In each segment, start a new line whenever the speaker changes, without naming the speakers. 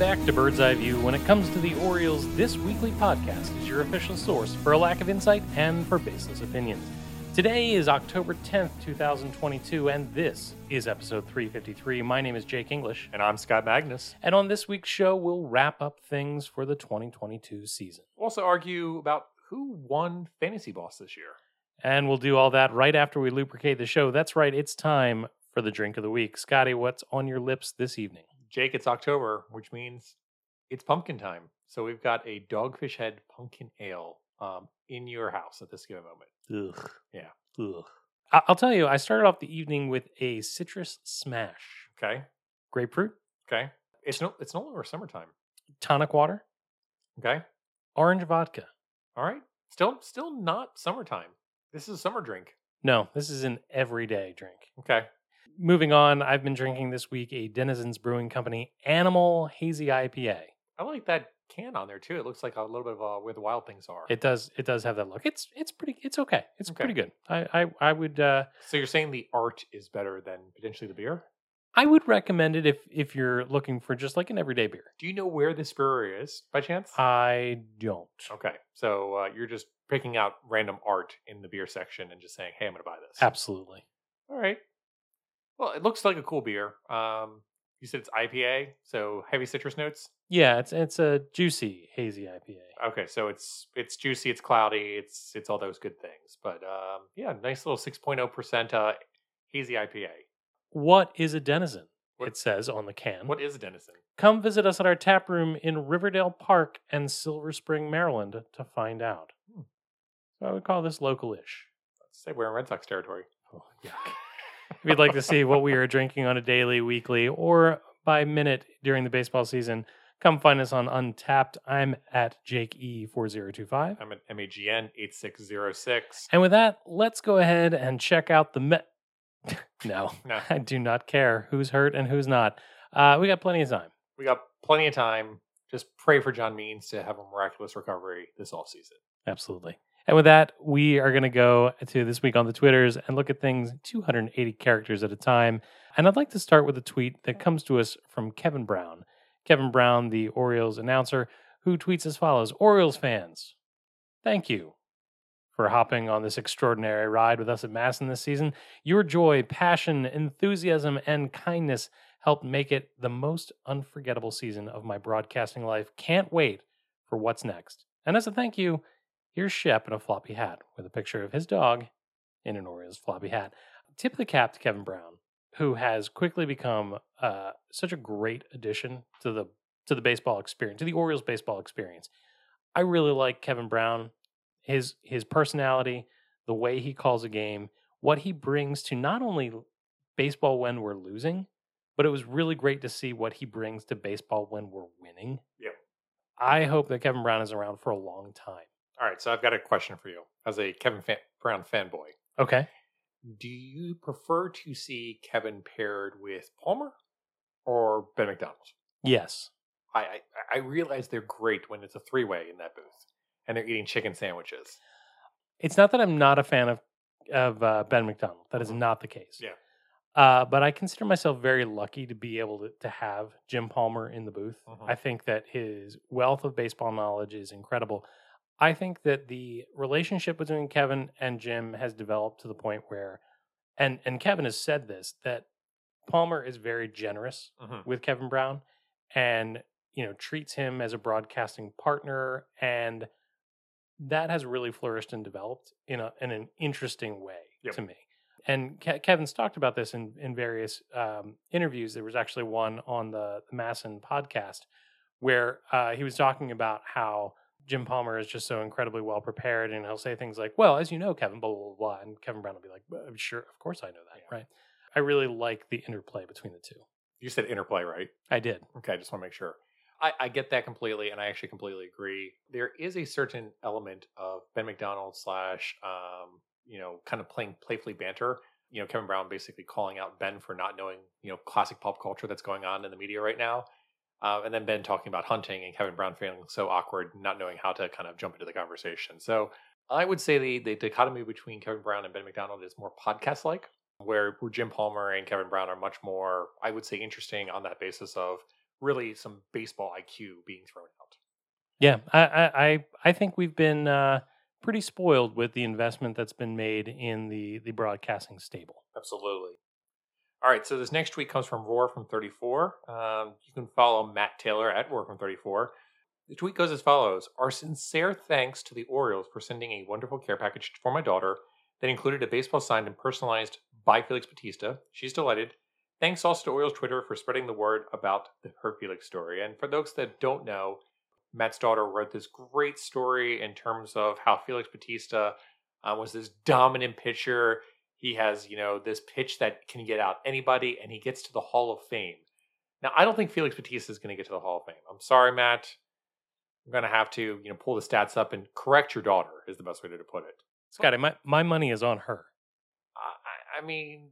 back to Bird's Eye View. When it comes to the Orioles, this weekly podcast is your official source for a lack of insight and for baseless opinions. Today is October 10th, 2022, and this is episode 353. My name is Jake English,
And I'm Scott Magnus.
and on this week's show, we'll wrap up things for the 2022 season.
We'll also argue about who won Fantasy Boss this year.
And we'll do all that right after we lubricate the show. That's right, it's time for the drink of the week. Scotty, what's on your lips this evening?
Jake, it's October, which means it's pumpkin time. So we've got a Dogfish Head Pumpkin Ale um, in your house at this given moment.
Ugh.
Yeah.
Ugh. I- I'll tell you, I started off the evening with a citrus smash.
Okay.
Grapefruit,
Okay. It's no it's no longer summertime.
tonic water,
Okay.
orange vodka.
All right. Still still not summertime. This is a summer drink.
No, this is an everyday drink.
Okay.
Moving on, I've been drinking this week a Denizens Brewing Company Animal Hazy IPA.
I like that can on there too. It looks like a little bit of uh, where the wild things are.
It does it does have that look. It's it's pretty it's okay. It's
Okay.
pretty good. I I, I would uh
so you're saying the art is better than potentially the beer?
I would recommend it if if you're looking for just like an everyday beer.
Do you know where this brewery is by chance?
I don't.
Okay, so uh, you're just picking out random art in the beer section and just saying, "Hey, I'm going to buy this."
Absolutely.
All right. Well, it looks like a cool beer. Um, you said it's IPA, so heavy citrus notes.
Yeah, it's it's a juicy hazy IPA.
Okay, so it's it's juicy, it's cloudy, it's it's all those good things. But um, yeah, nice little 6.0 percent uh, hazy IPA.
What is a denizen?
What-
It says on the can.
What is a denizen?
Come visit us at our tap room in Riverdale Park and Silver Spring, Maryland to find out.
Hmm.
So I would call this local-ish.
Let's say we're in Red Sox territory.
Oh, yuck. if you'd like to see what we are drinking on a daily, weekly, or by minute during the baseball season, come find us on Untappd. I'm at Jake E4025.
I'm at MAGN 8606.
And with that, let's go ahead and check out the Met. no,
No,
I do not care who's hurt and who's not. Uh, we got plenty of time.
we got plenty of time. Just pray for John Means to have a miraculous recovery this off season.
Absolutely. And with that, we are going to go to this week on the Twitters and look at things 280 characters at a time. And I'd like to start with a tweet that comes to us from Kevin Brown. Kevin Brown, the Orioles announcer, who tweets as follows Orioles fans, thank you for hopping on this extraordinary ride with us at MASN this season. Your joy, passion, enthusiasm, and kindness helped make it the most unforgettable season of my broadcasting life. Can't wait for what's next. And as a thank you, here's Shep in a floppy hat with a picture of his dog in an Orioles floppy hat. Tip of the cap to Kevin Brown, who has quickly become uh, such a great addition to the to the baseball experience, to the Orioles baseball experience. I really like Kevin Brown, his his personality, the way he calls a game, what he brings to not only baseball when we're losing, but it was really great to see what he brings to baseball when we're winning.
Yep.
I hope that Kevin Brown is around for a long time.
All right, so I've got a question for you as a Kevin fan- Brown fanboy.
Okay.
Do you prefer to see Kevin paired with Palmer or Ben McDonald?
Yes.
I, I I realize they're great when it's a three way in that booth and they're eating chicken sandwiches.
It's not that I'm not a fan of of uh, Ben McDonald. That is
Mhm.
not the case.
Yeah.
Uh, but I consider myself very lucky to be able to, to have Jim Palmer in the booth.
Mhm.
I think that his wealth of baseball knowledge is incredible. I think that the relationship between Kevin and Jim has developed to the point where, and and Kevin has said this that Palmer is very generous
Mhm.
with Kevin Brown, and you know treats him as a broadcasting partner, and that has really flourished and developed in a in an interesting way
Yep.
to me. And Ke- Kevin's talked about this in in various um, interviews. There was actually one on the, the MASN podcast where uh, he was talking about how Jim Palmer is just so incredibly well prepared, and he'll say things like, "Well, as you know, Kevin, blah blah blah,", blah and Kevin Brown will be like, "I'm "Sure, of course I know that,
Yeah.
right?" I really like the interplay between the two.
You said interplay, right?
I did.
Okay, I just want to make sure. I, I get that completely, and I actually completely agree. There is a certain element of Ben McDonald slash, um, you know, kind of playing playfully banter you know Kevin Brown basically calling out Ben for not knowing you know classic pop culture that's going on in the media right now, uh, and then Ben talking about hunting and Kevin Brown feeling so awkward, not knowing how to kind of jump into the conversation. So I would say the the dichotomy between Kevin Brown and Ben McDonald is more podcast like, where where Jim Palmer and Kevin Brown are much more, I would say, interesting on that basis of really some baseball IQ being thrown out.
Yeah, I I I, I think we've been uh, pretty spoiled with the investment that's been made in the the broadcasting stable.
Absolutely. All right, so this next tweet comes from Roar from 34. Um, you can follow Matt Taylor at Roar from 34. The tweet goes as follows Our sincere thanks to the Orioles for sending a wonderful care package for my daughter that included a baseball signed and personalized by Felix Bautista. She's delighted. Thanks also to Orioles Twitter for spreading the word about the, her Felix story. And for those that don't know, Matt's daughter wrote this great story in terms of how Felix Bautista uh, was this dominant pitcher. He has, you know, this pitch that can get out anybody, and he gets to the Hall of Fame. Now, I don't think Felix Bautista is going to get to the Hall of Fame. I'm sorry, Matt. I'm going to have to, you know, pull the stats up and correct your daughter. Is the best way to put it.
Scotty, my, my money is on her.
I, I mean,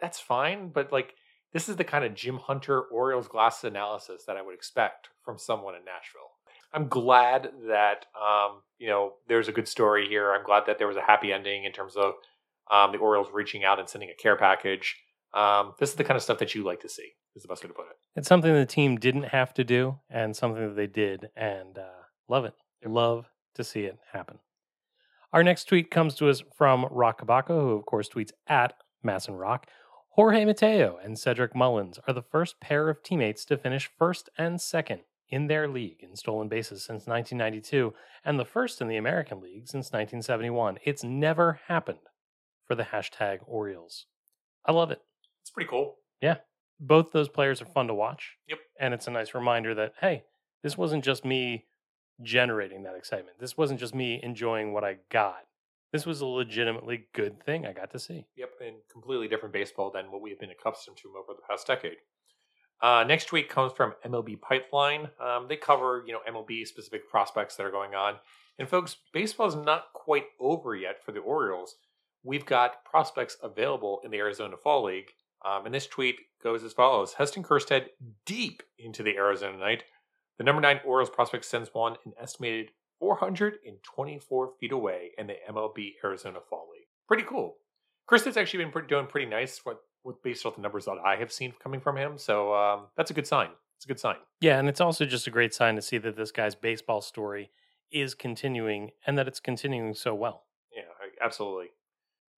that's fine, but like, this is the kind of Jim Hunter Orioles glass analysis that I would expect from someone in Nashville. I'm glad that um, you know there's a good story here. I'm glad that there was a happy ending in terms of um, the Orioles reaching out and sending a care package. Um, this is the kind of stuff that you like to see. Is the best way to put it.
It's something the team didn't have to do, and something that they did, and uh, love it. Love to see it happen. Our next tweet comes to us from Roch Kubatko, who of course tweets at MASN Roch. Jorge Mateo and Cedric Mullins are the first pair of teammates to finish first and second in their league in stolen bases since 1992, and the first in the American League since 1971. It's never happened for the hashtag Orioles. I love it.
It's pretty cool. Yeah.
Both those players are fun to watch.
Yep.
And it's a nice reminder that, hey, this wasn't just me generating that excitement. This wasn't just me enjoying what I got. This was a legitimately good thing I got to see.
Yep, and completely different baseball than what we've been accustomed to over the past decade. Uh, next week comes from MLB Pipeline. Um, they cover you know MLB specific prospects that are going on. And folks, baseball is not quite over yet for the Orioles. We've got prospects available in the Arizona Fall League. Um, and this tweet goes as follows: Heston Kjerstad deep into the Arizona night. The number nine Orioles prospect sends one an estimated 424 feet away in the MLB Arizona Fall League. Pretty cool. Kjerstad's actually been pretty, doing pretty nice with, with based off the numbers that I have seen coming from him. So um, that's a good sign. It's a good sign.
Yeah, and it's also just a great sign to see that this guy's baseball story is continuing and that it's continuing so well.
Yeah, absolutely.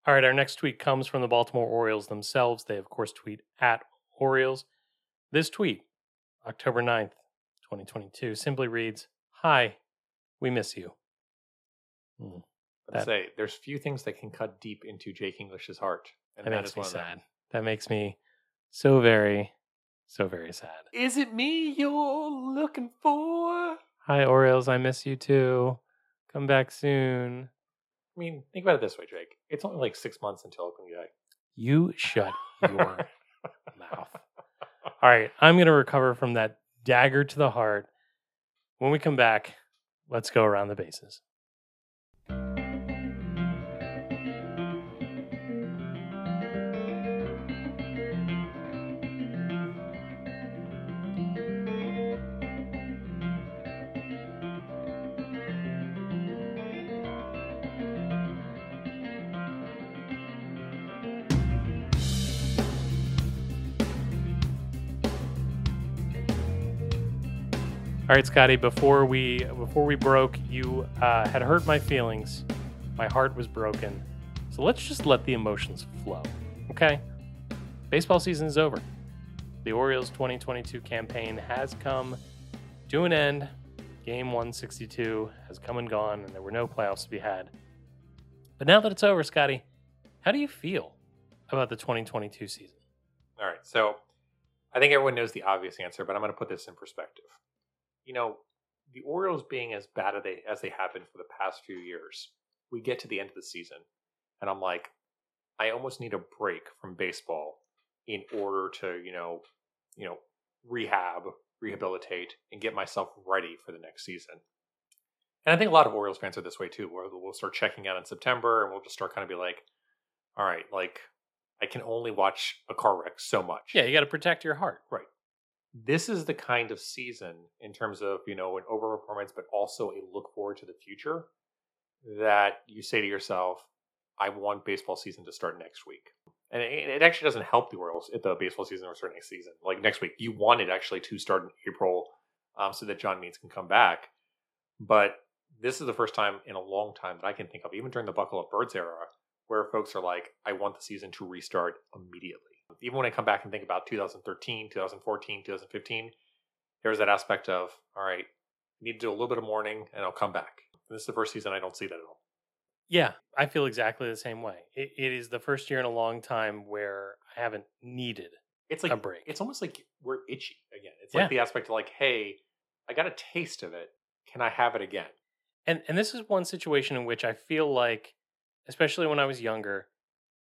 All right, our next tweet comes from the Baltimore Orioles themselves. They, of course, tweet at Orioles. This tweet, October 9th, 2022, simply reads Hi, we miss you. Hmm, That-
say there's few things that can cut deep into Jake English's heart, and
that
that
makes
is
me
one of them.
sad. That makes me so very, so very sad.
Is it me you're looking for?
Hi, Orioles. I miss you too. Come back soon.
I mean, think about it this way, Jake. It's only like six months until opening day.
You shut your mouth. All right, I'm going to recover from that dagger to the heart. When we come back, let's go around the bases. All right, Scotty. Before we before we broke, you uh, had hurt my feelings. My heart was broken. So let's just let the emotions flow. Okay. Baseball season is over. The Orioles 2022 campaign has come to an end. Game 162 has come and gone, and there were no playoffs to be had. But now that it's over, Scotty, how do you feel about the 2022 season?
All right. So I think everyone knows the obvious answer, but I'm going to put this in perspective. You know, the Orioles being as bad as they, as they have been for the past few years, we get to the end of the season, and I'm like, I almost need a break from baseball in order to, you know, you know, rehab, rehabilitate, and get myself ready for the next season. And I think a lot of Orioles fans are this way too, where we'll start checking out in September and we'll just start kind of be like, all right, like I can only watch a car wreck so much.
Yeah, you got to protect your heart.
This is the kind of season in terms of, you know, an overperformance, but also a look forward to the future that you say to yourself, I want baseball season to start next week. And it, it actually doesn't help the Orioles if the baseball season or starting next season. Like next week, you want it actually to start in April um, so that John Means can come back. But this is the first time in a long time that I can think of, even during the Buckle Up Birds era, where folks are like, I want the season to restart immediately. Even when I come back and think about 2013, 2014, 2015, there's that aspect of, all right, I need to do a little bit of mourning and I'll come back. This is the first season I don't see that at all.
Yeah, I feel exactly the same way. It, it is the first year in a long time where I haven't needed
It's like
a break.
it's almost like we're itchy again. It's
Yeah.
like the aspect of like, hey, I got a taste of it. Can I have it again?
And and this is one situation in which I feel like, especially when I was younger,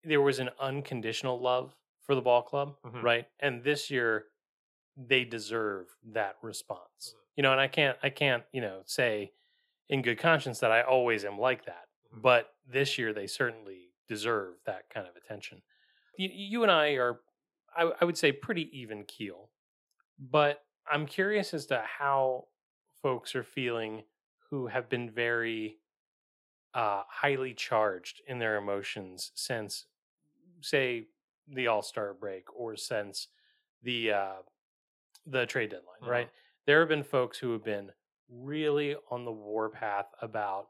there was an unconditional love for the ball club,
Mhm.
right? And this year, they deserve that response.
Mhm.
You know, and I can't I can't you know say in good conscience that I always am like that,
Mhm.
but this year they certainly deserve that kind of attention. You, you and I are, I, I would say, pretty even keel, but I'm curious as to how folks are feeling who have been very uh, highly charged in their emotions since, say, the All Star break or since the uh, the trade deadline.
Mhm.
Right? There have been folks who have been really on the warpath about,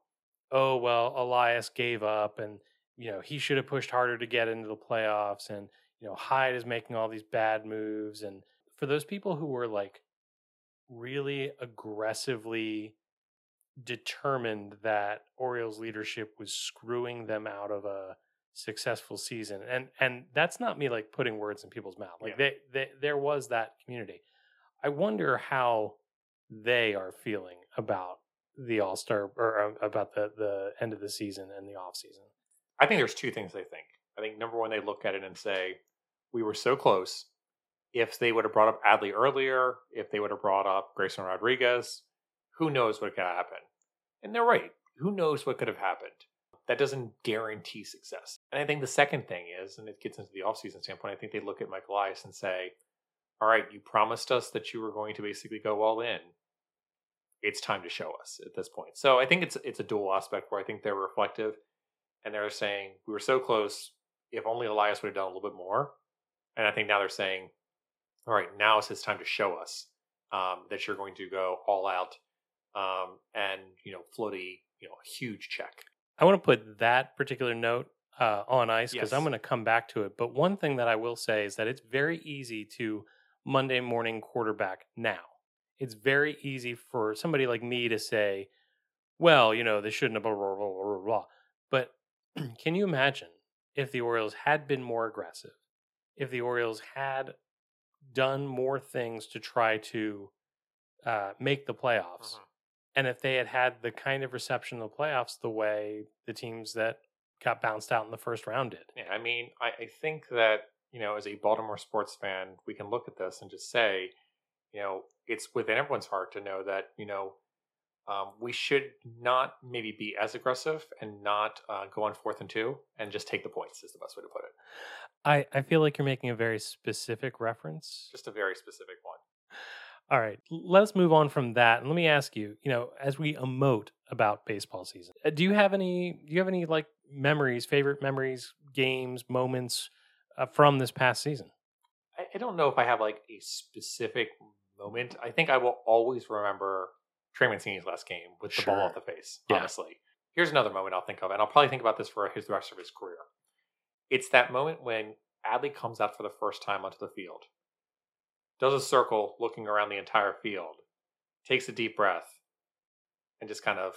oh well, Elias gave up, and you know he should have pushed harder to get into the playoffs, and you know Hyde is making all these bad moves, and for those people who were like really aggressively determined that Orioles leadership was screwing them out of a successful season. And and that's not me like putting words in people's mouth. Like
Yeah.
they, they there was that community. I wonder how they are feeling about the All-Star or uh, about the the end of the season and the off season.
I think there's two things they think. I think number one, they look at it and say, we were so close. If they would have brought up Adley earlier, if they would have brought up Grayson Rodriguez, who knows what could have happened? And they're right. Who knows what could have happened? That doesn't guarantee success. And I think the second thing is, and it gets into the offseason standpoint, I think they look at Mike Elias and say, all right, you promised us that you were going to basically go all in. It's time to show us at this point. So I think it's it's a dual aspect where I think they're reflective and they're saying we were so close. If only Elias would have done a little bit more. And I think now they're saying, all right, now is his time to show us um, that you're going to go all out um, and you know float a you know huge check.
I want to put that particular note uh, on ice because I'm going to come back to it. But one thing that I will say is that it's very easy to Monday morning quarterback now. It's very easy for somebody like me to say, well, you know, they shouldn't have blah, blah, blah, blah, blah, blah. But can you imagine if the Orioles had been more aggressive, if the Orioles had done more things to try to uh, make the playoffs? And if they had had the kind of reception of the playoffs the way the teams that got bounced out in the first round did.
Yeah, I mean, I, I think that you know, as a Baltimore sports fan, we can look at this and just say, you know, it's within everyone's heart to know that you know um, we should not maybe be as aggressive and not uh, go on fourth and two and just take the points is the best way to put it.
I, I feel like you're making a very specific reference.
Just a very specific one.
All right, let's move on from that. And let me ask you, you know, as we emote about baseball season, uh, do you have any do you have any like memories, favorite memories, games, moments uh, from this past season?
I, I don't know if I have like a specific moment. I think I will always remember Trey Mancini's last game with the ball off the face.
Yeah.
Honestly, here's another moment I'll think of, and I'll probably think about this for his the rest of his career. It's that moment when Adley comes out for the first time onto the field, does a circle looking around the entire field, takes a deep breath, and just kind of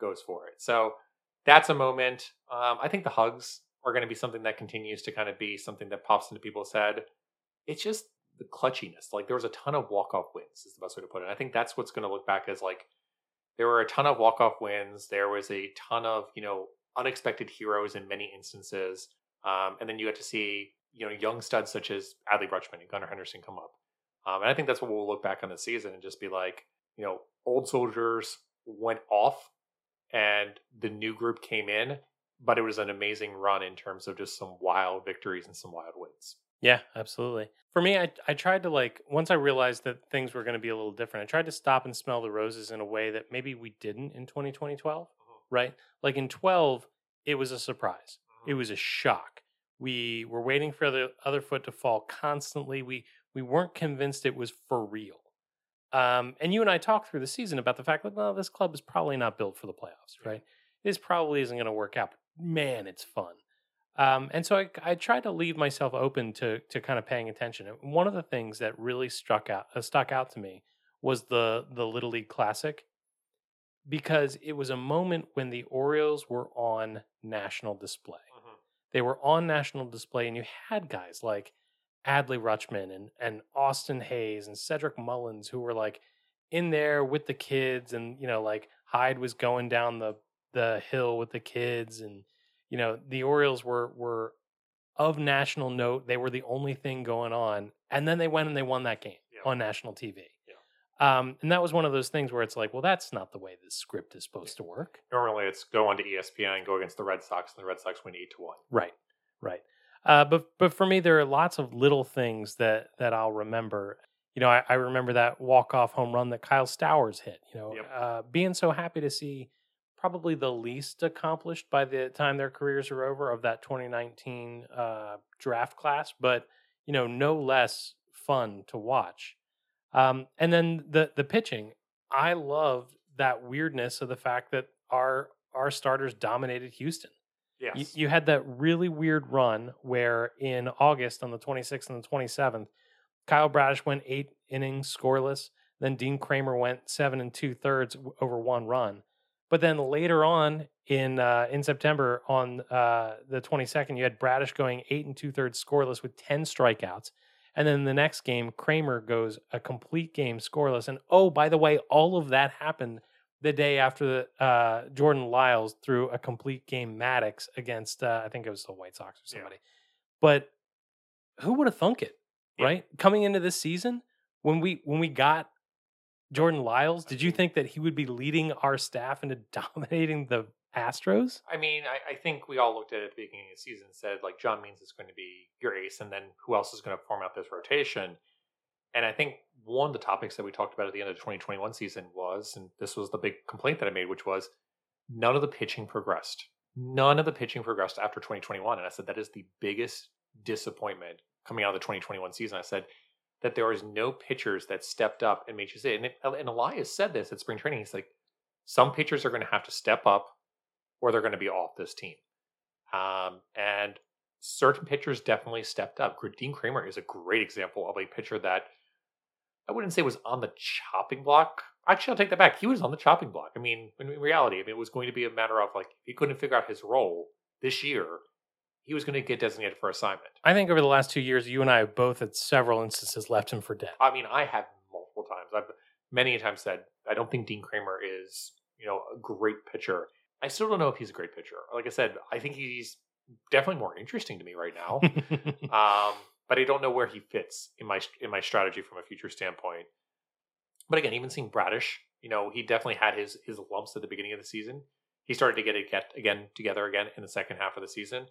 goes for it. So that's a moment. Um, I think the hugs are going to be something that continues to kind of be something that pops into people's head. It's just the clutchiness. Like there was a ton of walk off wins, is the best way to put it. I think that's what's going to look back as like there were a ton of walk off wins. There was a ton of you know unexpected heroes in many instances, um, and then you got to see you know young studs such as Adley Rutschman and Gunnar Henderson come up. Um, and I think that's what we'll look back on the season and just be like, you know, old soldiers went off and the new group came in, but it was an amazing run in terms of just some wild victories and some wild wins.
Yeah, absolutely. For me, I I tried to like once I realized that things were going to be a little different. I tried to stop and smell the roses in a way that maybe we didn't in 2020 12, right? Like in 12, it was a surprise. It was a shock. We were waiting for the other foot to fall constantly. We we weren't convinced it was for real. Um, and you and I talked through the season about the fact that well, this club is probably not built for the playoffs, right? This probably isn't going to work out. But man, it's fun. Um, and so I, I tried to leave myself open to to kind of paying attention. And One of the things that really struck out uh, stuck out to me was the the Little League Classic because it was a moment when the Orioles were on national display. They were on national display, and you had guys like Adley Rutschman and and Austin Hays and Cedric Mullins who were like in there with the kids, and you know like Hyde was going down the the hill with the kids, and you know the Orioles were were of national note. They were the only thing going on, and then they went and they won that game
Yeah.
on national TV. Um, and that was one of those things where it's like, well, that's not the way this script is supposed to work.
Normally, it's go onto E ESPN and go against the Red Sox, and the Red Sox win eight to one.
Right, right. Uh, but but for me, there are lots of little things that that I'll remember. You know, I, I remember that walk off home run that Kyle Stowers hit. You know,
Yep.
uh, being so happy to see probably the least accomplished by the time their careers are over of that 2019 uh, draft class, but you know, no less fun to watch. Um, and then the the pitching, I loved that weirdness of the fact that our our starters dominated Houston.
Yes.
You, you had that really weird run where in August on the 26th and the 27th, Kyle Bradish went eight innings scoreless. Then Dean Kremer went seven and two thirds over one run. But then later on in uh, in September on uh, the 22nd, you had Bradish going eight and two thirds scoreless with 10 strikeouts. And then the next game, Kremer goes a complete game scoreless. And oh, by the way, all of that happened the day after the, uh, Jordan Lyles threw a complete game Maddux against, uh, I think it was the White Sox or
Yeah.
somebody. But who would have thunk it,
Yeah.
right? Coming into this season, when we when we got Jordan Lyles, did you think that he would be leading our staff into dominating the Astros?
I mean, I, I think we all looked at it at the beginning of the season and said, like, John Means is going to be your ace, and then who else is going to form out this rotation? And I think one of the topics that we talked about at the end of the 2021 season was, and this was the big complaint that I made, which was none of the pitching progressed. None of the pitching progressed after 2021. And I said, that is the biggest disappointment coming out of the 2021 season. I said that there was no pitchers that stepped up and made you say, and, it, and Elias said this at spring training. He's like, some pitchers are going to have to step up or they're going to be off this team. Um, and certain pitchers definitely stepped up. Dean Kremer is a great example of a pitcher that I wouldn't say was on the chopping block. Actually, I'll take that back. He was on the chopping block. I mean, in reality, I mean, it was going to be a matter of like if he couldn't figure out his role this year, he was going to get designated for assignment.
I think over the last two years, you and I have both at several instances left him for dead.
I mean, I have multiple times. I've many a time said I don't think Dean Kremer is, you know, a great pitcher. I still don't know if he's a great pitcher. Like I said, I think he's definitely more interesting to me right now. um, but I don't know where he fits in my in my strategy from a future standpoint. But again, even seeing Bradish, you know, he definitely had his his lumps at the beginning of the season. He started to get it get again together again in the second half of the season.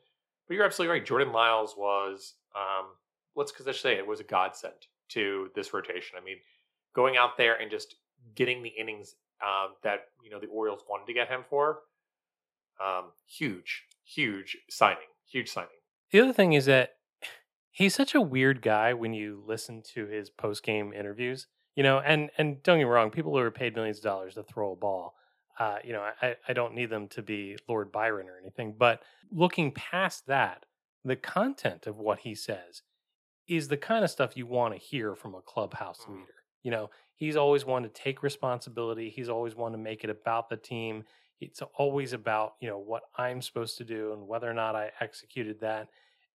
But you're absolutely right. Jordan Lyles was, um, let's just say, it was a godsend to this rotation. I mean, going out there and just getting the innings um, that you know the Orioles wanted to get him for, um, huge, huge signing, huge signing.
The other thing is that he's such a weird guy when you listen to his post game interviews. You know, and and don't get me wrong, people who are paid millions of dollars to throw a ball, uh, you know, I, I don't need them to be Lord Byron or anything. But looking past that, the content of what he says is the kind of stuff you want to hear from a clubhouse
Mhm.
leader. You know, he's always wanted to take responsibility. He's always wanted to make it about the team. It's always about, you know, what I'm supposed to do and whether or not I executed that.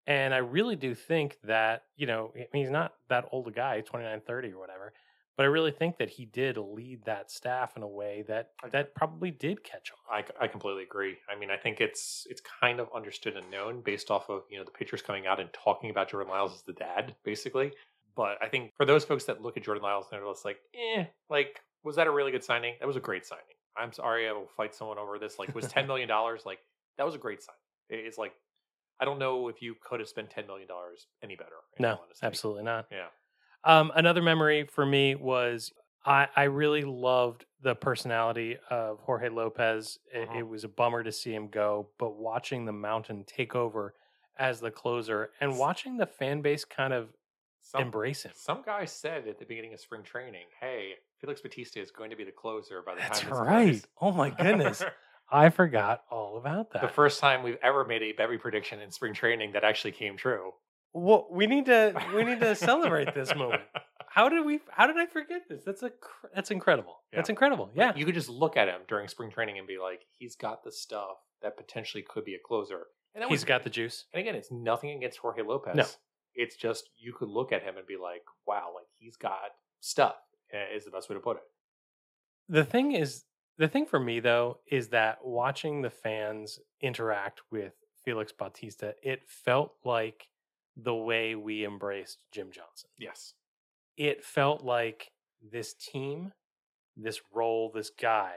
And I really do think that, you know, I mean, he's not that old a guy, 29, 30 or whatever, but I really think that he did lead that staff in a way that that probably did catch on.
I, I completely agree. I mean, I think it's it's kind of understood and known based off of you know the pitchers coming out and talking about Jordan Lyles as the dad, basically. But I think for those folks that look at Jordan Lyles and they're just like, eh, like was that a really good signing? That was a great signing. I'm sorry, I will fight someone over this. Like, was ten million dollars like that was a great signing. It's like I don't know if you could have spent ten million dollars any better.
No, absolutely not.
Yeah.
Um, another memory for me was I, I really loved the personality of Jorge Lopez. It,
Uh-huh.
it was a bummer to see him go, but watching the mountain take over as the closer and watching the fan base kind of
Some,
embrace him.
Some guy said at the beginning of spring training, "Hey, Felix Bautista is going to be the closer by the
That's
time." this
right.
plays."
Oh my goodness. I forgot all about that.
the first time we've ever made a Bevy prediction in spring training that actually came true.
well, we need to we need to celebrate this moment. How did we? How did I forget this? That's a that's incredible. That's incredible. Yeah,
You could just look at him during spring training and be like, he's got the stuff that potentially could be a closer. And
he's
was,
got the juice.
and again, it's nothing against Jorge Lopez.
No.
It's just you could look at him and be like, wow, like he's got stuff. eh, Is the best way to put it.
The thing is, the thing for me though is that watching the fans interact with Felix Bautista, it felt like the way we embraced Jim Johnson.
Yes.
It felt like this team, this role, this guy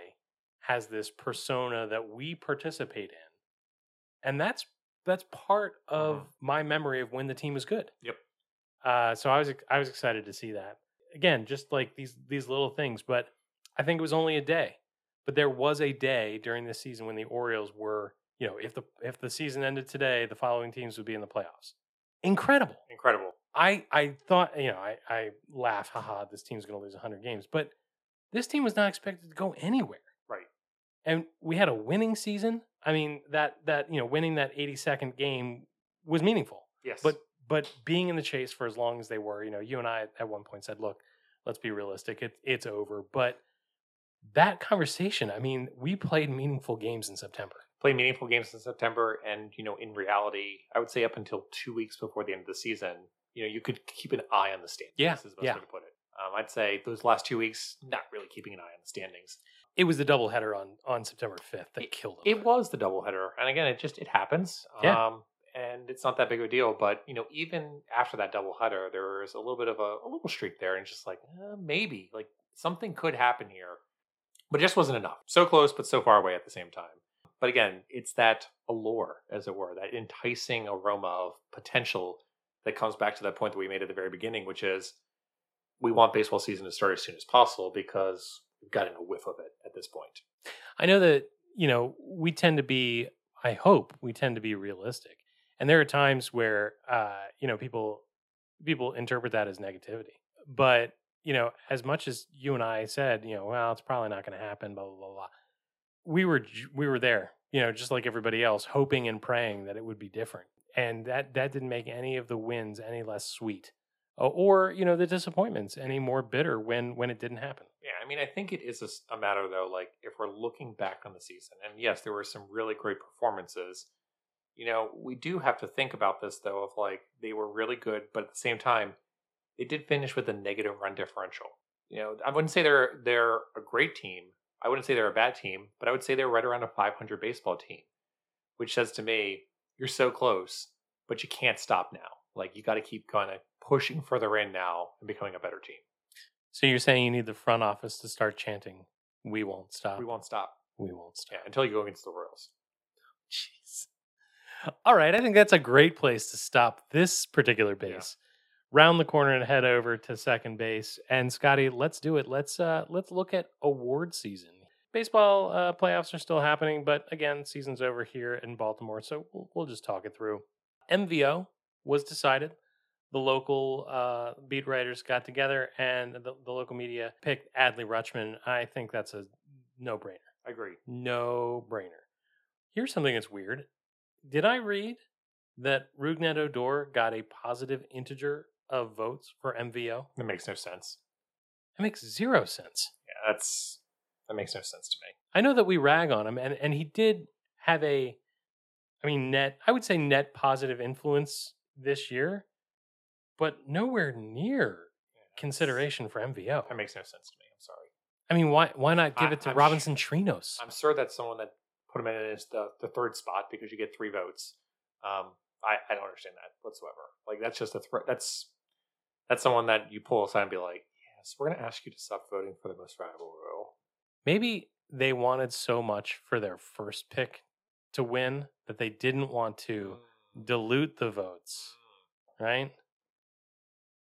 has this persona that we participate in. And that's that's part of
Mhm.
my memory of when the team was good.
Yep.
Uh, so I was I was excited to see that. Again, just like these these little things, but I think it was only a day. But there was a day during this season when the Orioles were, you know, if the if the season ended today, the following teams would be in the playoffs. Incredible.
Incredible.
I I thought, you know, I I laugh, haha, this team's going to lose 100 games, but this team was not expected to go anywhere.
Right.
And we had a winning season. I mean, that that, you know, winning that 82nd game was meaningful.
Yes.
But but being in the chase for as long as they were, you know, you and I at one point said, "Look, let's be realistic. It, it's over." But that conversation, I mean, we played meaningful games in September.
play meaningful games in September, and you know, in reality, I would say up until two weeks before the end of the season, you know, you could keep an eye on the standings.
Yeah,
is the best
yeah.
way to put it. Um, I'd say those last two weeks, not really keeping an eye on the standings.
It was the doubleheader on on September 5th that
It-
killed them.
It was the doubleheader, and again, it just it happens.
Yeah.
Um, and it's not that big of a deal. But you know, even after that doubleheader, there was a little bit of a, a little streak there, and it's just like uh, maybe like something could happen here, but it just wasn't enough. So close, but so far away at the same time. But again, it's that allure, as it were, that enticing aroma of potential that comes back to that point that we made at the very beginning, which is we want baseball season to start as soon as possible because we've gotten a whiff of it at this point.
I know that, you know, we tend to be, I hope we tend to be realistic. And there are times where, uh, you know, people, people interpret that as negativity. But, you know, as much as you and I said, you know, well, it's probably not going to happen, blah, blah, blah, blah. We were, we were there, you know, just like everybody else, hoping and praying that it would be different. And that, that didn't make any of the wins any less sweet or, or you know, the disappointments any more bitter when, when it didn't happen.
Yeah, I mean, I think it is a matter though. Like, if we're looking back on the season, and yes, there were some really great performances. You know, we do have to think about this though. Of like, they were really good, but at the same time, they did finish with a negative run differential. You know, I wouldn't say they're they're a great team. I wouldn't say they're a bad team, but I would say they're right around a 500 baseball team, which says to me, you're so close, but you can't stop now. Like, you got to keep kind of pushing further in now and becoming a better team.
So you're saying you need the front office to start chanting, "We won't stop.
We won't stop.
We won't stop."
Yeah, until you go against the Royals.
Jeez. All right, I think that's a great place to stop this particular base. Round the corner and head over to second base. And Scotty, let's do it. Let's uh let's look at award season. Baseball uh, playoffs are still happening, but again, season's over here in Baltimore, so we'll, we'll just talk it through. MVO was decided. The local uh, beat writers got together, and the, the local media picked Adley Rutschman. I think that's a no brainer
I agree.
no brainer. Here's something that's weird. Did I read that Rougned Odor got a positive integer of votes for MVO?
That makes no sense.
That makes zero sense.
Yeah, that's that makes no sense to me.
I know that we rag on him, and, and he did have a, I mean, net, I would say net positive influence this year, but nowhere near
Yeah,
consideration for MVO.
That makes no sense to me. I'm sorry.
I mean, why why not give
I-
it to
I'm
Robinson Chirinos?
I'm sure that's someone that put him in as the, the third spot because you get three votes. Um, I, I don't understand that whatsoever. Like that's just a threat. That's that's someone that you pull aside and be like, yes, we're going to ask you to stop voting for the most valuable role.
Maybe they wanted so much for their first pick to win that they didn't want to
Mm,
dilute the votes,
mm.
right?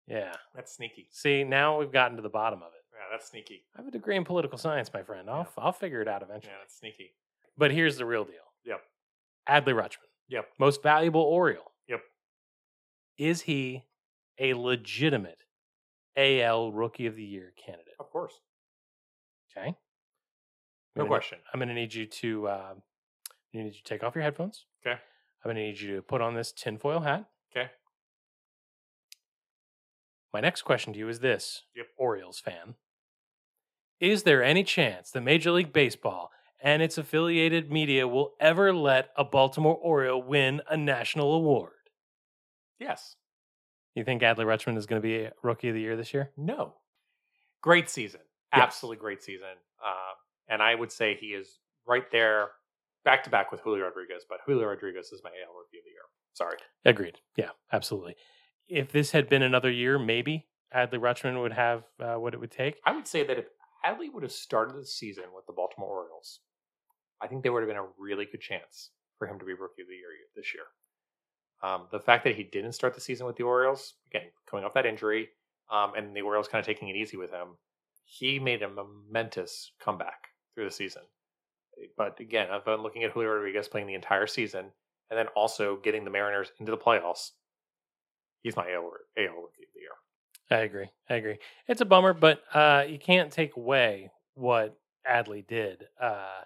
Yeah.
That's sneaky.
See, now we've gotten to the bottom of it.
Yeah, that's sneaky.
I have a degree in political science, my friend. I'll I'll figure it out eventually.
Yeah, that's sneaky.
But here's the real deal.
Yep.
Adley Rutschman.
Yep.
Most valuable Oriole.
Yep.
Is he a legitimate AL Rookie of the Year candidate?
Of course.
Okay. I'm
No
gonna-
question.
I'm going to need you to uh, need you to take off your headphones.
Okay.
I'm going to need you to put on this tinfoil hat.
Okay.
My next question to you is this,
Yep.
Orioles fan. Is there any chance that Major League Baseball and its affiliated media will ever let a Baltimore Oriole win a national award?
Yes.
You think Adley Rutschman is going to be a Rookie of the Year this year?
No. Great season.
Yes.
Absolutely great season. Uh, and I would say he is right there, back to back with Julio Rodriguez. But Julio Rodriguez is my AL Rookie of the Year. Sorry.
Agreed. Yeah, absolutely. If this had been another year, maybe Adley Rutschman would have uh, what it would take.
I would say that if Adley would have started the season with the Baltimore Orioles, I think there would have been a really good chance for him to be Rookie of the Year this year. Um, the fact that he didn't start the season with the Orioles, again, coming off that injury, um, and the Orioles kind of taking it easy with him, he made a momentous comeback through the season. But again, I've been looking at Julio Rodriguez playing the entire season and then also getting the Mariners into the playoffs, he's my AL, AL Rookie of the Year.
I agree. I agree. It's a bummer, but uh, you can't take away what Adley did. Uh,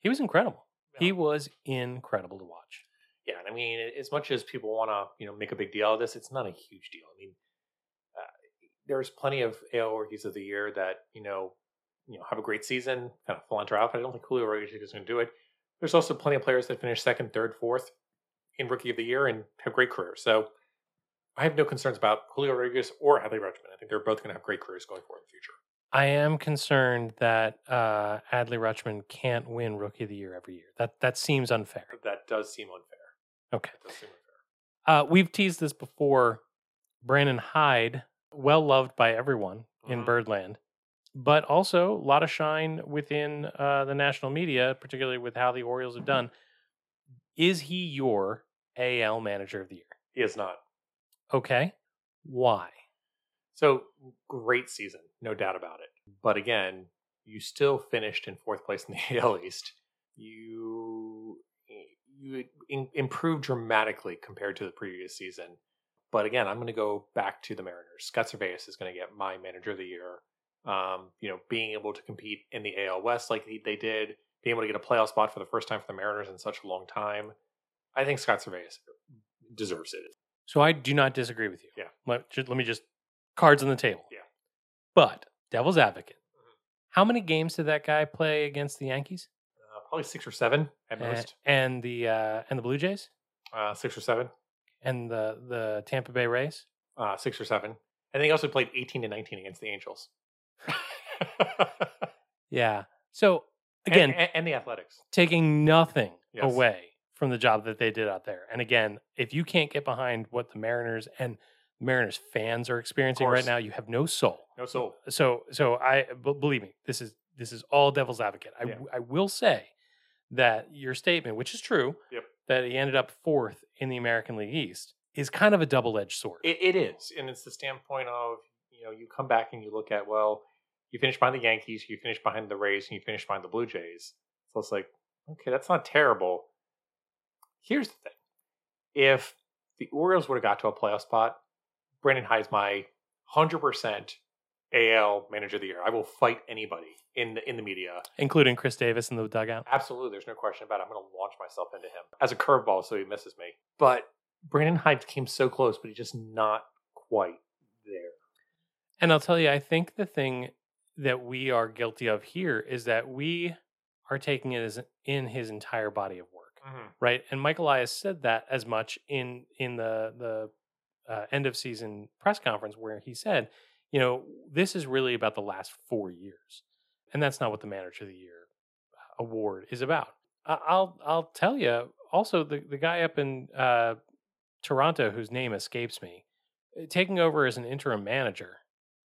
he was incredible. He was incredible to watch.
Yeah, and I mean, as much as people want to, you know, make a big deal of this, it's not a huge deal. I mean, uh, there's plenty of AL rookies of the year that you know, you know, have a great season, kind of out. But I don't think Julio Rodriguez is going to do it. There's also plenty of players that finish second, third, fourth in rookie of the year and have great careers. So I have no concerns about Julio Rodriguez or Adley Rutschman. I think they're both going to have great careers going forward in the future.
I am concerned that uh, Adley Rutschman can't win Rookie of the Year every year. That that seems unfair.
That does seem unfair.
Okay.
That does seem unfair.
Uh, we've teased this before. Brandon Hyde, well loved by everyone in
Mhm.
Birdland, but also a lot of shine within uh, the national media, particularly with how the Orioles have done. Is he your AL Manager of the Year?
He is not.
Okay, why?
So great season, no doubt about it. But again, you still finished in fourth place in the AL East. You you in, improved dramatically compared to the previous season. But again, I'm going to go back to the Mariners. Scott Servais is going to get my Manager of the Year. Um, you know, being able to compete in the AL West like they, they did, being able to get a playoff spot for the first time for the Mariners in such a long time. I think Scott Servais deserves it.
So I do not disagree with you.
Yeah.
Let, ju- let me just cards on the table.
Yeah.
But devil's advocate,
Mhm.
how many games did that guy play against the Yankees
probably six or seven at most.
and the uh, and the Blue Jays
Uh, six or seven.
and the the Tampa Bay Rays?
uh, six or seven. And he also played 18 to 19 against the Angels.
Yeah. So again,
and, and the Athletics.
taking nothing
Yes.
away from the job that they did out there. And again, if you can't get behind what the Mariners and Mariners fans are experiencing right
course.
now, you have no soul.
No soul.
So, so I b- believe me, this is this is all devil's advocate. I,
Yeah.
I will say that your statement, which is true,
Yep.
that he ended up fourth in the American League East, is kind of a double edged sword.
It, it is. And it's the standpoint of, you know, you come back and you look at, well, you finish behind the Yankees, you finish behind the Rays, and you finish behind the Blue Jays. So it's like, okay, that's not terrible. Here's the thing. If the Orioles would have got to a playoff spot, Brandon Hyde's my 100% AL manager of the year. I will fight anybody in the, in the media
including Chris Davis in the dugout.
Absolutely, there's no question about it. I'm going to launch myself into him as a curveball so he misses me. But Brandon Hyde came so close, but he's just not quite there.
And I'll tell you, I think the thing that we are guilty of here is that we are taking it as in his entire body of work, right? And Michael Elias said that as much in in the the uh, end of season press conference where he said, you know, this is really about the last four years, and that's not what the Manager of the Year award is about. I'll I'll tell you also the the guy up in uh, Toronto whose name escapes me, uh, taking over as an interim manager,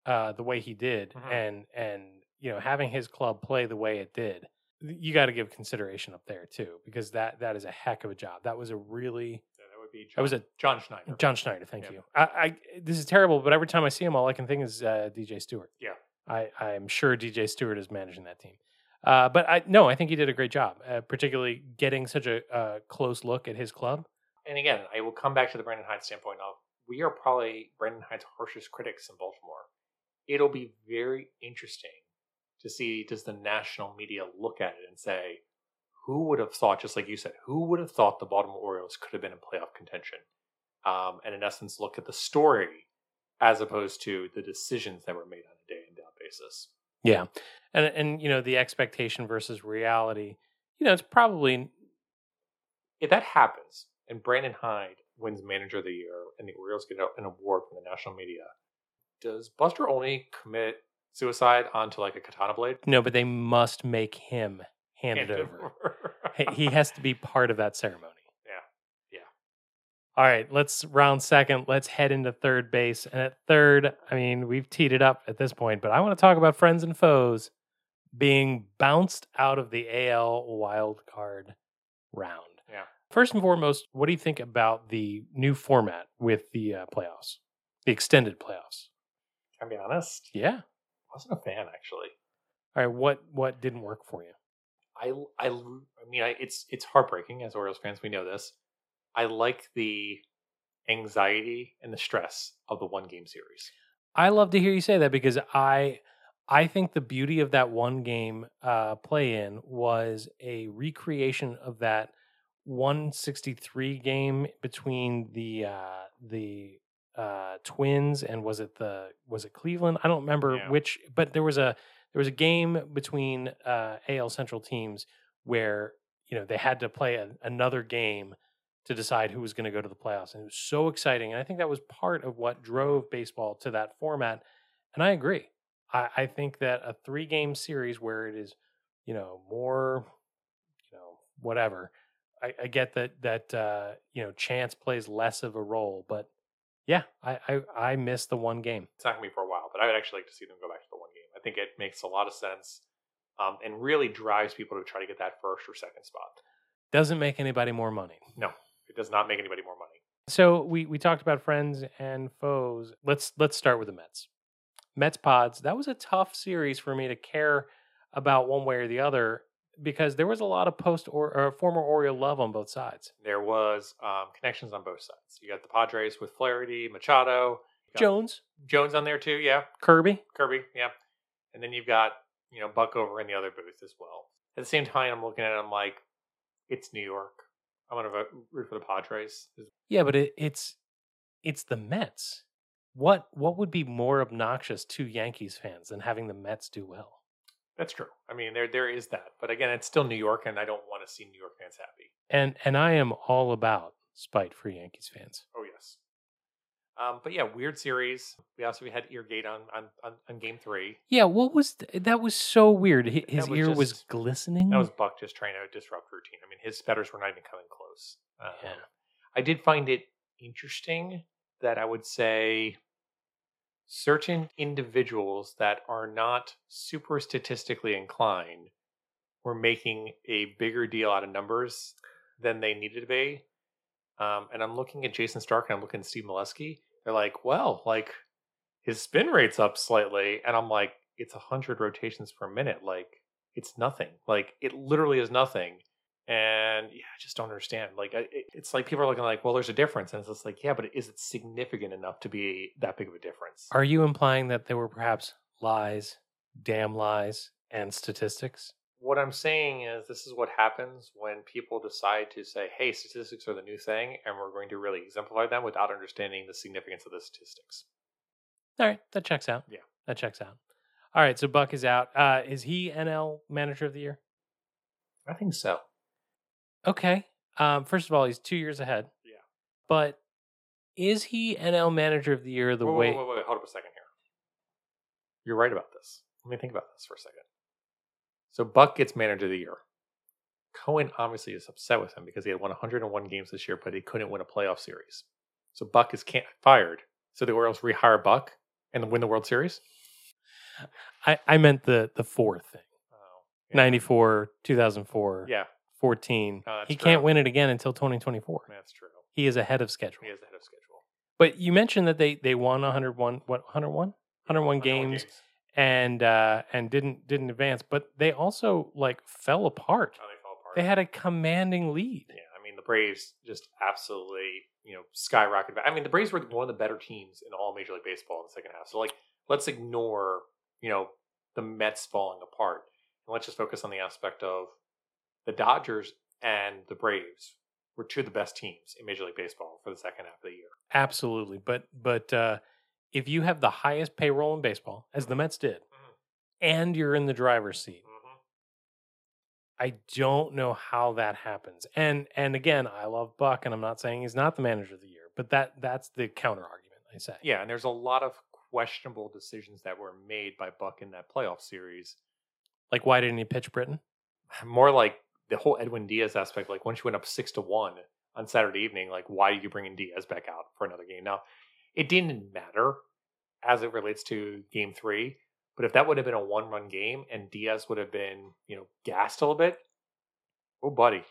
uh, the way he did,
Mhm.
and and you know having his club play the way it did, you got to give consideration up there too, because that that is a heck of a job. That was a really
would be John,
that was a
John Schneider.
John Schneider. Thank
Yeah.
you. I, I this is terrible, but every time I see him, all I can think is uh, DJ Stewart.
Yeah.
I I'm sure DJ Stewart is managing that team. Uh, but I no, I think he did a great job, uh, particularly getting such a uh, close look at his club.
and again, I will come back to the Brandon Hyde standpoint of we are probably Brandon Hyde's harshest critics in Baltimore. It'll be very interesting to see does the national media look at it and say, who would have thought, just like you said, who would have thought the Baltimore Orioles could have been in playoff contention? Um, and in essence, look at the story as opposed to the decisions that were made on a day in day basis.
Yeah, and and you know the expectation versus reality. You know, it's probably
if that happens and Brandon Hyde wins Manager of the Year and the Orioles get an award from the national media, does Buster Olney commit suicide onto like a katana blade?
no, but they must make him hand
Hand
over.
over.
He- he has to be part of that ceremony.
Yeah. Yeah.
All right, let's round second. Let's head into third base. And at third, I mean, we've teed it up at this point, but I want to talk about friends and foes being bounced out of the AL wild card round.
Yeah.
First and foremost, what do you think about the new format with the uh, playoffs, the extended playoffs?
Can I be honest?
Yeah.
I wasn't a fan actually.
All right, what what didn't work for you?
I I I mean I, it's it's heartbreaking as Orioles fans we know this. I like the anxiety and the stress of the one game series.
I love to hear you say that because I I think the beauty of that one game uh, play in was a recreation of that 163 game between the uh, the uh, Twins and was it the was it Cleveland? I don't remember
Yeah.
which, but there was a there was a game between uh, AL Central teams where you know they had to play a, another game to decide who was going to go to the playoffs, and it was so exciting. And I think that was part of what drove baseball to that format. And I agree. I, I think that a three game series where it is, you know, more, you know, whatever. I, I get that that uh, you know chance plays less of a role, but yeah, I, I I miss the one game.
It's not gonna be for a while, but I would actually like to see them go back to the one game. I think it makes a lot of sense, um, and really drives people to try to get that first or second spot.
Doesn't make anybody more money.
No, it does not make anybody more money.
So we we talked about friends and foes. Let's let's start with the Mets. Mets pods. That was a tough series for me to care about one way or the other because there was a lot of post or, or former Oriole love on both sides.
There was um, connections on both sides. You got the Padres with Flaherty, Machado, got
Jones,
Jones on there too. Yeah,
Kirby.
Kirby. Yeah, and then you've got you know Buck over in the other booth as well. At the same time, I'm looking at it. I'm like, it's New York. I'm gonna vote, root for the Padres.
Yeah, but it, it's it's the Mets. What what would be more obnoxious to Yankees fans than having the Mets do well?
That's true. I mean, there there is that, but again, it's still New York, and I don't want to see New York fans happy.
And and I am all about spite for Yankees fans.
Oh yes. Um, but yeah, weird series. We also we had Eargate on on, on, on game three.
Yeah, what was th- that? Was so weird. Hi- His
was
ear was glistening.
That was Buck just trying to disrupt routine. I mean, his betters were not even coming close. Um,
Yeah.
I did find it interesting that I would say certain individuals that are not super statistically inclined were making a bigger deal out of numbers than they needed to be. Um, and I'm looking at Jayson Stark and I'm looking at Steve Molesky. They're like, well, like his spin rate's up slightly. And I'm like, it's 100 rotations per minute. Like, it's nothing. Like, it literally is nothing. And yeah, I just don't understand. Like, it- it's like people are looking like, well, there's a difference. And it's just like, yeah, but is it significant enough to be that big of a difference?
Are you implying that there were perhaps lies, damn lies, and statistics?
What I'm saying is this is what happens when people decide to say, hey, statistics are the new thing, and we're going to really exemplify them without understanding the significance of the statistics.
All right, that checks out.
Yeah.
that checks out. All right, so Buck is out. Uh, is he NL Manager of the Year?
I think so.
Okay. Um, first of all, he's two years ahead.
Yeah.
But is he NL Manager of the Year the
wait,
way?
wait, wait, wait, hold up a second here. You're right about this. Let me think about this for a second. So Buck gets manager of the year. Cohen obviously is upset with him because he had won 101 games this year, but he couldn't win a playoff series. So Buck is can't fired. So the Orioles rehire Buck and win the World Series.
I, I meant the the four thing.
Oh. Yeah.
94, 2004,
Yeah,
14.
Oh,
he
true.
can't win it again until 2024.
that's true.
He is ahead of schedule.
He is ahead of schedule.
But you mentioned that they they won 101 what 101 101 games and uh and didn't didn't advance, but they also like fell apart.
Oh, they fell apart.
They had a commanding lead.
Yeah, I mean the Braves just absolutely, you know, skyrocketed. I mean the Braves were one of the better teams in all Major League Baseball in the second half. So like, let's ignore, you know, the Mets falling apart, and let's just focus on the aspect of the Dodgers and the Braves were two of the best teams in Major League Baseball for the second half of the year.
Absolutely. But but uh if you have the highest payroll in baseball, as the Mets did,
Mhm.
and you're in the driver's seat,
Mm-hmm.
I don't know how that happens. And and again, I love Buck, and I'm not saying he's not the manager of the year, but that that's the counter argument I say.
Yeah, and there's a lot of questionable decisions that were made by Buck in that playoff series.
Like why didn't he pitch Britain?
more like the whole Edwin Diaz aspect. Like once you went up six to one on Saturday evening, like why did you bring in Diaz back out for another game? Now, it didn't matter as it relates to game three, but if that would have been a one run game and Diaz would have been, you know, gassed a little bit, oh buddy.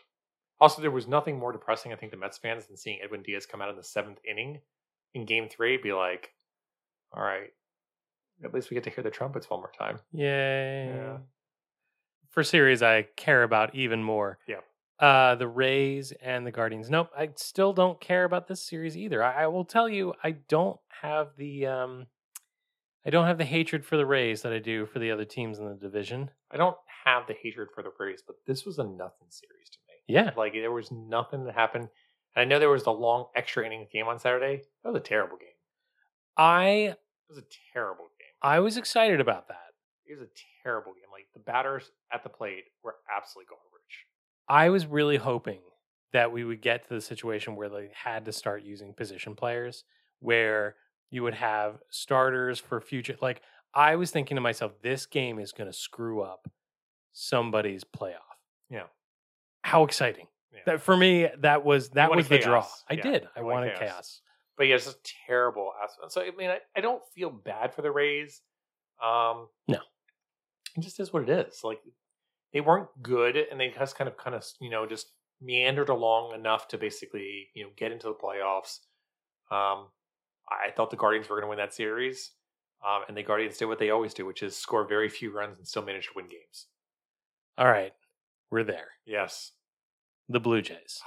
Also, there was nothing more depressing, I think, to Mets fans than seeing Edwin Diaz come out in the seventh inning in game three, be like, all right, at least we get to hear the trumpets one more time.
Yay.
Yeah.
For series I care about even more.
Yeah.
Uh the Rays and the Guardians. Nope, I still don't care about this series either. I, I will tell you, I don't have the um I don't have the hatred for the Rays that I do for the other teams in the division.
I don't have the hatred for the Rays, but this was a nothing series to me.
Yeah.
Like there was nothing that happened. And I know there was the long extra innings game on Saturday. That was a terrible game.
I
It was a terrible game.
I was excited about that.
It was a terrible game. Like the batters at the plate were absolutely garbage.
I was really hoping that we would get to the situation where they had to start using position players, where you would have starters for future. Like I was thinking to myself, this game is going to screw up somebody's playoff.
Yeah.
How exciting!
Yeah.
That for me, that was that was the draw. I
Yeah,
did. I
wanted chaos.
chaos.
But yeah, it's a terrible. aspect. So I mean, I, I don't feel bad for the Rays. Um,
No.
it just is what it is. Like they weren't good, and they just kind of, kind of, you know, just meandered along enough to basically, you know, get into the playoffs. Um, I thought the Guardians were going to win that series, um, and the Guardians did what they always do, which is score very few runs and still manage to win games.
All right, we're there.
Yes,
The Blue Jays,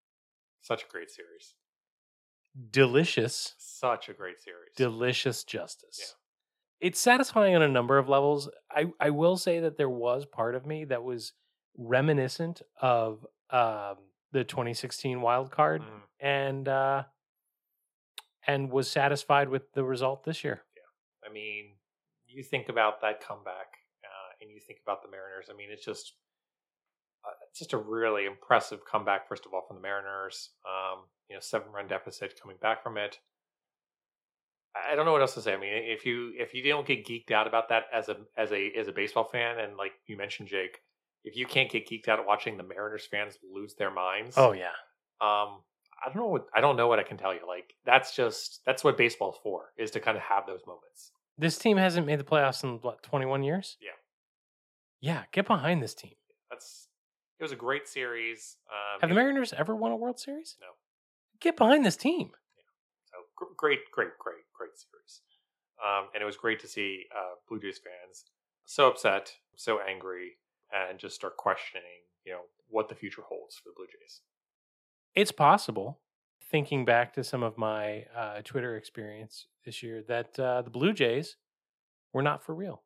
such a great series.
delicious,
Such a great series.
delicious justice. It's satisfying on a number of levels. I, I will say that there was part of me that was reminiscent of um, the 2016 wild card
Mm.
and uh, and was satisfied with the result this year. Yeah.
I mean, you think about that comeback, uh, and you think about the Mariners. I mean, it's just uh, it's just a really impressive comeback. First of all, from the Mariners, um, you know, seven run deficit coming back from it. I don't know what else to say. I mean, if you if you don't get geeked out about that as a as a as a baseball fan, and like you mentioned, Jake, if you can't get geeked out at watching the Mariners fans lose their minds,
Oh yeah,
um, I don't know what I don't know what I can tell you. Like that's just that's what baseball's for is to kind of have those moments.
this team hasn't made the playoffs in what 21 years.
Yeah.
yeah. Get behind this team.
That's it was a great series. Um,
Have the Mariners ever won a World Series?
No.
Get behind this team.
Yeah. So great, great, great, great series. Um, and it was great to see uh, Blue Jays fans so upset, so angry, and just start questioning, you know, what the future holds for the Blue Jays.
It's possible thinking back to some of my uh, twitter experience this year that uh, the blue jays were not for real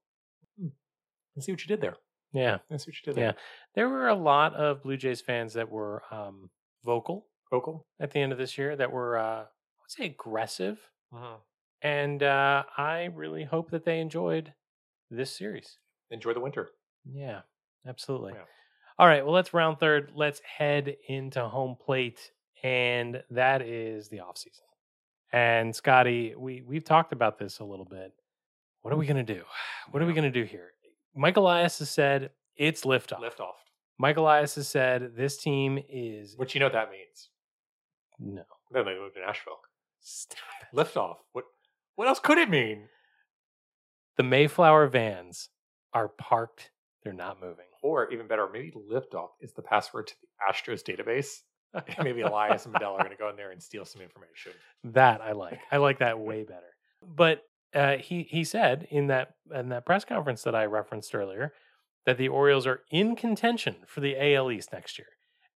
And see what you did there.
yeah
And see what you did there.
Yeah. there were a lot of blue jays fans that were um, vocal
Vocal.
at the end of this year that were uh, i would say aggressive
Mhm.
and uh, i really hope that they enjoyed this series
Enjoy the winter.
yeah absolutely
Yeah.
All right well let's round third let's head into home plate and that is the off season and scotty we we've talked about this a little bit what are we going to do what are we going to do here mike elias has said it's liftoff
Lift off.
mike elias has said this team is
What you know what that means?
no
Then they moved to Nashville.
stop it.
Lift off. What? What else could it mean?
the mayflower vans are parked They're not moving.
Or even better, maybe liftoff is the password to the Astros database. Maybe Elias and Mejdal are going to go in there and steal some information.
That I like. I like that way better. But uh, he he said in that in that press conference that I referenced earlier that the Orioles are in contention for the AL East next year,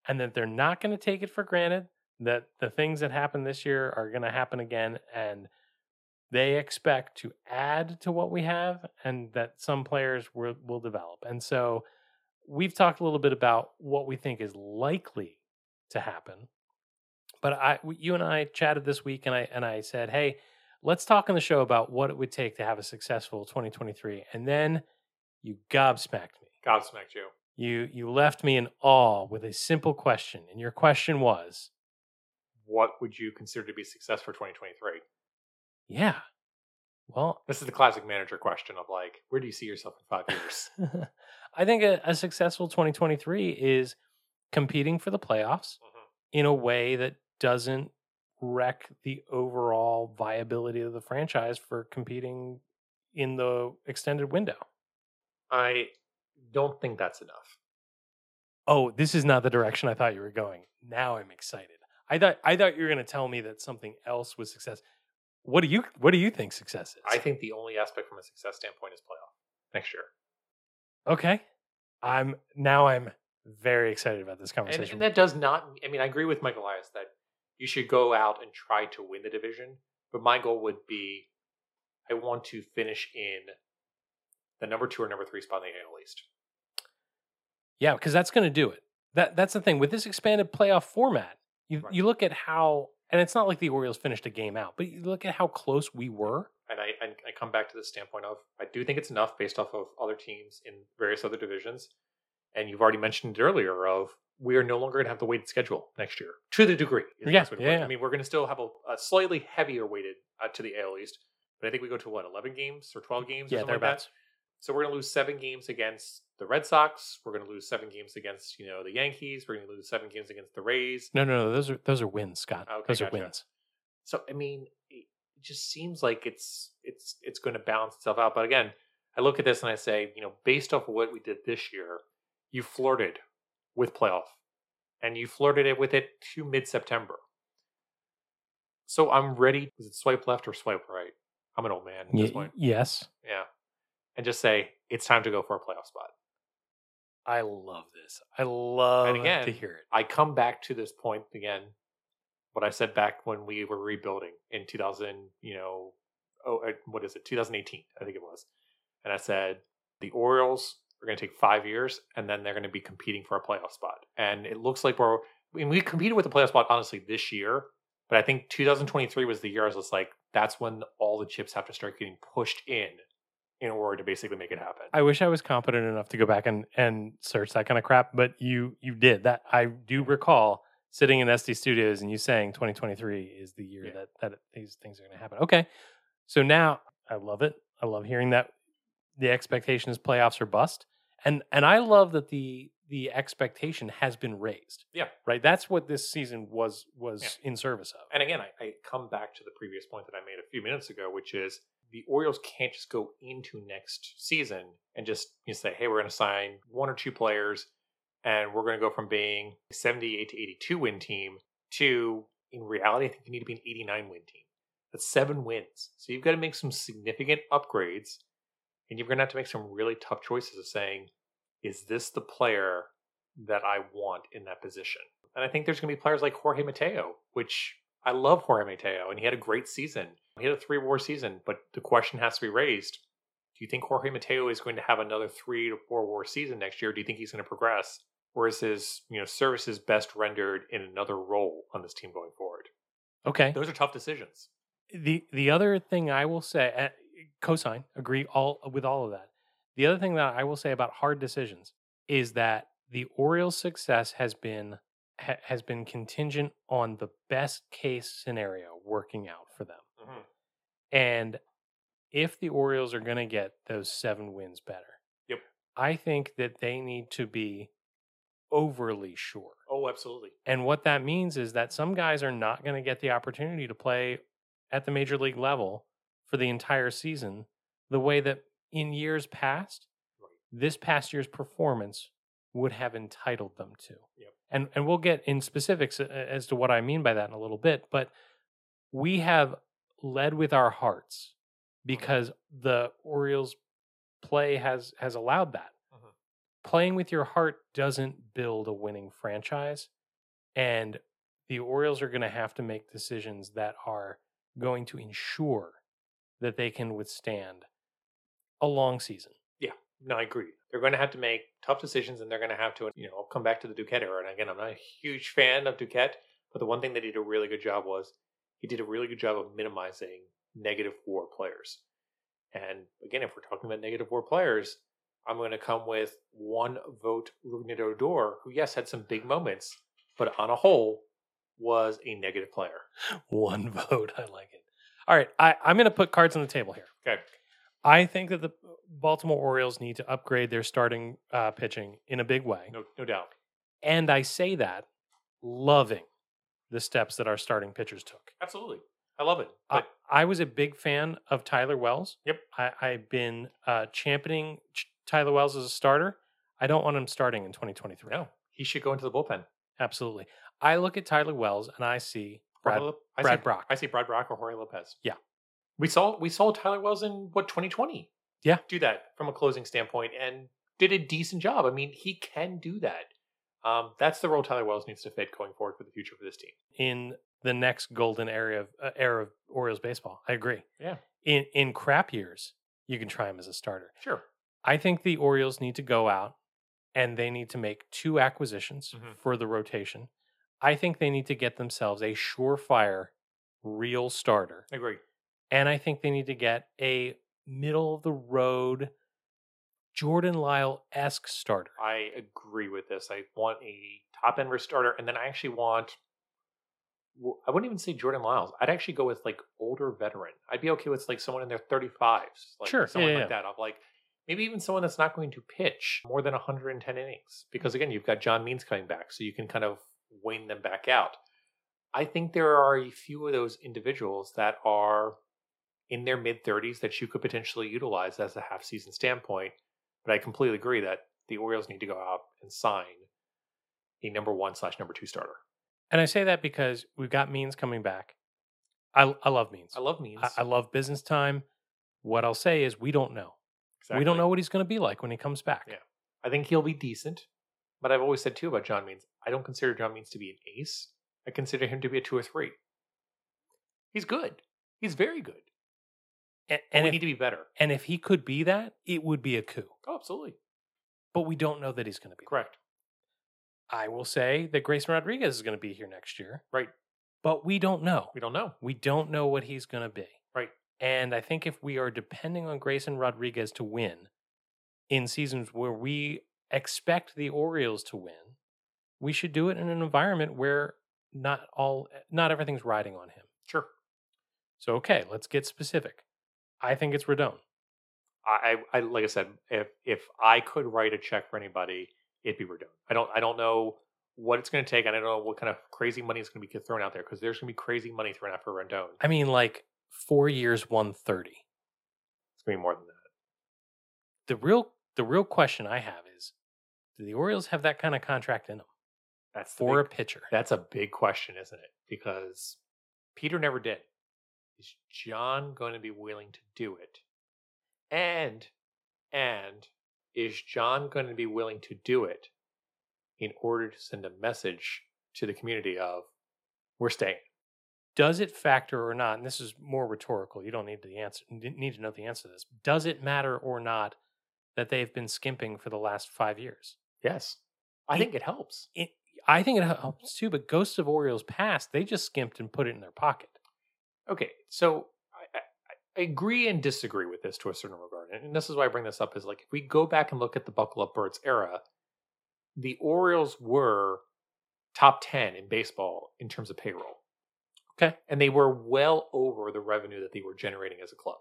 and that they're not going to take it for granted that the things that happened this year are going to happen again, and they expect to add to what we have, and that some players will will develop. And so we've talked a little bit about what we think is likely to happen. But I, you and I chatted this week, and I and I said, hey, let's talk on the show about what it would take to have a successful 2023. And then you gobsmacked me.
Gobsmacked you.
You you left me in awe with a simple question, and your question was,
What would you consider to be success for 2023?
Yeah, well,
This is the classic manager question of like, where do you see yourself in five years?
I think a, a successful 2023 is competing for the playoffs
Mhm.
in a way that doesn't wreck the overall viability of the franchise for competing in the extended window.
I don't think that's enough.
Oh, this is not the direction I thought you were going. Now I'm excited. I thought I thought you were going to tell me that something else was success. What do you what do you think success is?
I think the only aspect from a success standpoint is playoff next year.
okay. I'm now I'm very excited about this conversation.
and that does not, I mean, I agree with Michael Elias that you should go out and try to win the division. But my goal would be I want to finish in the number two or number three spot in the AL East.
Yeah, because that's going to do it. That that's the thing with this expanded playoff format. You
Right.
you look at how, and it's not like the Orioles finished a game out, but you look at how close we were.
And I, and I come back to the standpoint of I do think it's enough based off of other teams in various other divisions. And you've already mentioned it earlier of we are no longer going to have the weighted schedule next year to the degree. the
Yeah,
best way to
yeah, yeah.
I mean, we're going to still have a, a slightly heavier weighted uh, to the AL East, but I think we go to what eleven games or twelve games. or
Yeah,
something like that? So we're going to lose seven games against the Red Sox. We're going to lose seven games against you know the Yankees. We're going to lose seven games against the Rays.
No, no, no. Those are those are wins, Scott.
Okay,
those are wins.
So I mean, it just seems like it's it's it's going to balance itself out. But again, I look at this and I say, you know, based off of what we did this year, you flirted with playoff, and you flirted it with it to mid September. So I'm ready. Is it swipe left or swipe right? I'm an old man at this point.
yes,
Yeah, and just say it's time to go for a playoff spot.
I love this. I love
again,
to hear it.
I come back to this point again. What I said back when we were rebuilding in 2000, you know, oh, uh, what is it? 2018, I think it was. And I said the Orioles are going to take five years, and then they're going to be competing for a playoff spot. And it looks like we're. I mean, we competed with the playoff spot honestly this year, but I think 2023 was the year I was just like, that's when all the chips have to start getting pushed in in order to basically make it happen.
I wish I was competent enough to go back and, and search that kind of crap, but you you did that. I do recall sitting in SD Studios and you saying 2023 is the year
Yeah.
that that these things are going to happen. Okay, so now I love it. I love hearing that the expectation is playoffs or bust, and and I love that the the expectation has been raised.
Yeah.
right. That's what this season was was
Yeah.
in service of.
and again, I, I come back to the previous point that I made a few minutes ago, which is the Orioles can't just go into next season and just you know, say, hey, we're going to sign one or two players and we're going to go from being a 78 to 82 win team to, in reality, I think you need to be an 89 win team. That's seven wins. So you've got to make some significant upgrades and you're going to have to make some really tough choices of saying, is this the player that I want in that position? And I think there's going to be players like Jorge Mateo, which I love Jorge Mateo, and he had a great season. He had a three war season, but the question has to be raised. Do you think Jorge Mateo is going to have another three to four war season next year? Do you think he's going to progress? Or is his you know services best rendered in another role on this team going forward?
Okay,
Those are tough decisions.
the the other thing I will say, uh, cosign, agree all with all of that. The other thing that I will say about hard decisions is that the Orioles' success has been ha, has been contingent on the best case scenario working out for them.
Mhm.
And if the Orioles are going to get those seven wins better,
Yep.
I think that they need to be overly sure.
Oh, absolutely.
And what that means is that some guys are not going to get the opportunity to play at the major league level for the entire season the way that in years past
Right.
this past year's performance would have entitled them to.
Yep.
And and we'll get in specifics as to what I mean by that in a little bit, but we have led with our hearts because the Orioles play has has allowed that.
Mhm.
Playing with your heart doesn't build a winning franchise and the Orioles are going to have to make decisions that are going to ensure that they can withstand a long season.
No, I agree. They're going to have to make tough decisions, and they're going to have to, you know, come back to the Duquette era. And again, I'm not a huge fan of Duquette, but the one thing that he did a really good job was he did a really good job of minimizing negative war players. And again, if we're talking about negative war players, I'm going to come with one vote Rougned Odor, who yes had some big moments, but on a whole was a negative player.
One vote. I like it. All right. I, I'm going to put cards on the table here.
Okay.
I think that the Baltimore Orioles need to upgrade their starting uh, pitching in a big way.
No, no doubt.
And I say that loving the steps that our starting pitchers took.
Absolutely. I love it.
I,
But
I was a big fan of Tyler Wells.
Yep.
I, I've been uh, championing Ch- Tyler Wells as a starter. I don't want him starting in 2023.
no, he should go into the bullpen.
Absolutely. I look at Tyler Wells and I see Brad,
Brad, I
Brad
see,
Brach.
I see Brad Brach or Jorge Lopez.
Yeah.
We saw we saw Tyler Wells in what 2020.
Yeah.
Do that from a closing standpoint and did a decent job. I mean, he can do that. Um, that's the role Tyler Wells needs to fit going forward for the future for this team.
in the next golden era of uh, era of Orioles baseball. I agree.
Yeah.
In in crap years, you can try him as a starter.
Sure.
I think the Orioles need to go out and they need to make two acquisitions
Mhm.
for the rotation. I think they need to get themselves a surefire real starter.
I agree.
And I think they need to get a middle of the road Jordan Lyle esque starter.
I agree with this. I want a top end starter, and then I actually want. I wouldn't even say Jordan Lyles. I'd actually go with like older veteran. I'd be okay with like someone in their 35s, like
Sure,
someone
yeah,
like that. Of like maybe even someone that's not going to pitch more than 110 innings, because again, you've got John Means coming back, so you can kind of wane them back out. I think there are a few of those individuals that are in their mid 30s that you could potentially utilize as a half season standpoint. But I completely agree that the Orioles need to go out and sign a number one slash number two starter.
And I say that because we've got Means coming back. I, I love Means.
I love Means.
I, I love business time. What I'll say is we don't know. We don't know what he's going to be like when he comes back.
Yeah. I think he'll be decent. But I've always said too about John Means, I don't consider John Means to be an ace. I consider him to be a two or three. He's good. He's very good.
And,
And we
if,
need to be better.
and if he could be that, it would be a coup.
Oh, absolutely.
But we don't know that he's going to be. that.
Correct.
I will say that Grayson Rodriguez is going to be here next year.
Right.
But we don't know.
We don't know.
We don't know what he's going to be.
Right.
And I think if we are depending on Grayson Rodriguez to win in seasons where we expect the Orioles to win, we should do it in an environment where not all not everything's riding on him.
Sure.
So okay, let's get specific. I think it's Rodon.
I, I, like I said, if if I could write a check for anybody, it'd be Rodon. I don't I don't know what it's going to take. I don't know what kind of crazy money is going to be thrown out there because there's going to be crazy money thrown out for Rodon.
I mean, like four years, one thirty.
It's going to be more than that.
The real the real question I have is, do the Orioles have that kind of contract in them
That's
for a pitcher?
That's a big question, isn't it? Because Peter never did. Is John going to be willing to do it? And and is John going to be willing to do it in order to send a message to the community of we're staying?
does it factor or not? And this is more rhetorical. You don't need the answer. Need to know the answer to this. Does it matter or not that they've been skimping for the last five years?
Yes. I
It-
think it helps.
It, I think it helps too. But Ghosts of Orioles past, they just skimped and put it in their pocket.
Okay, so I, I, agree and disagree with this to a certain regard, and this is why I bring this up. Is like if we go back and look at the Buckle Up Birds era, the Orioles were top ten in baseball in terms of payroll.
Okay.
and they were well over the revenue that they were generating as a club.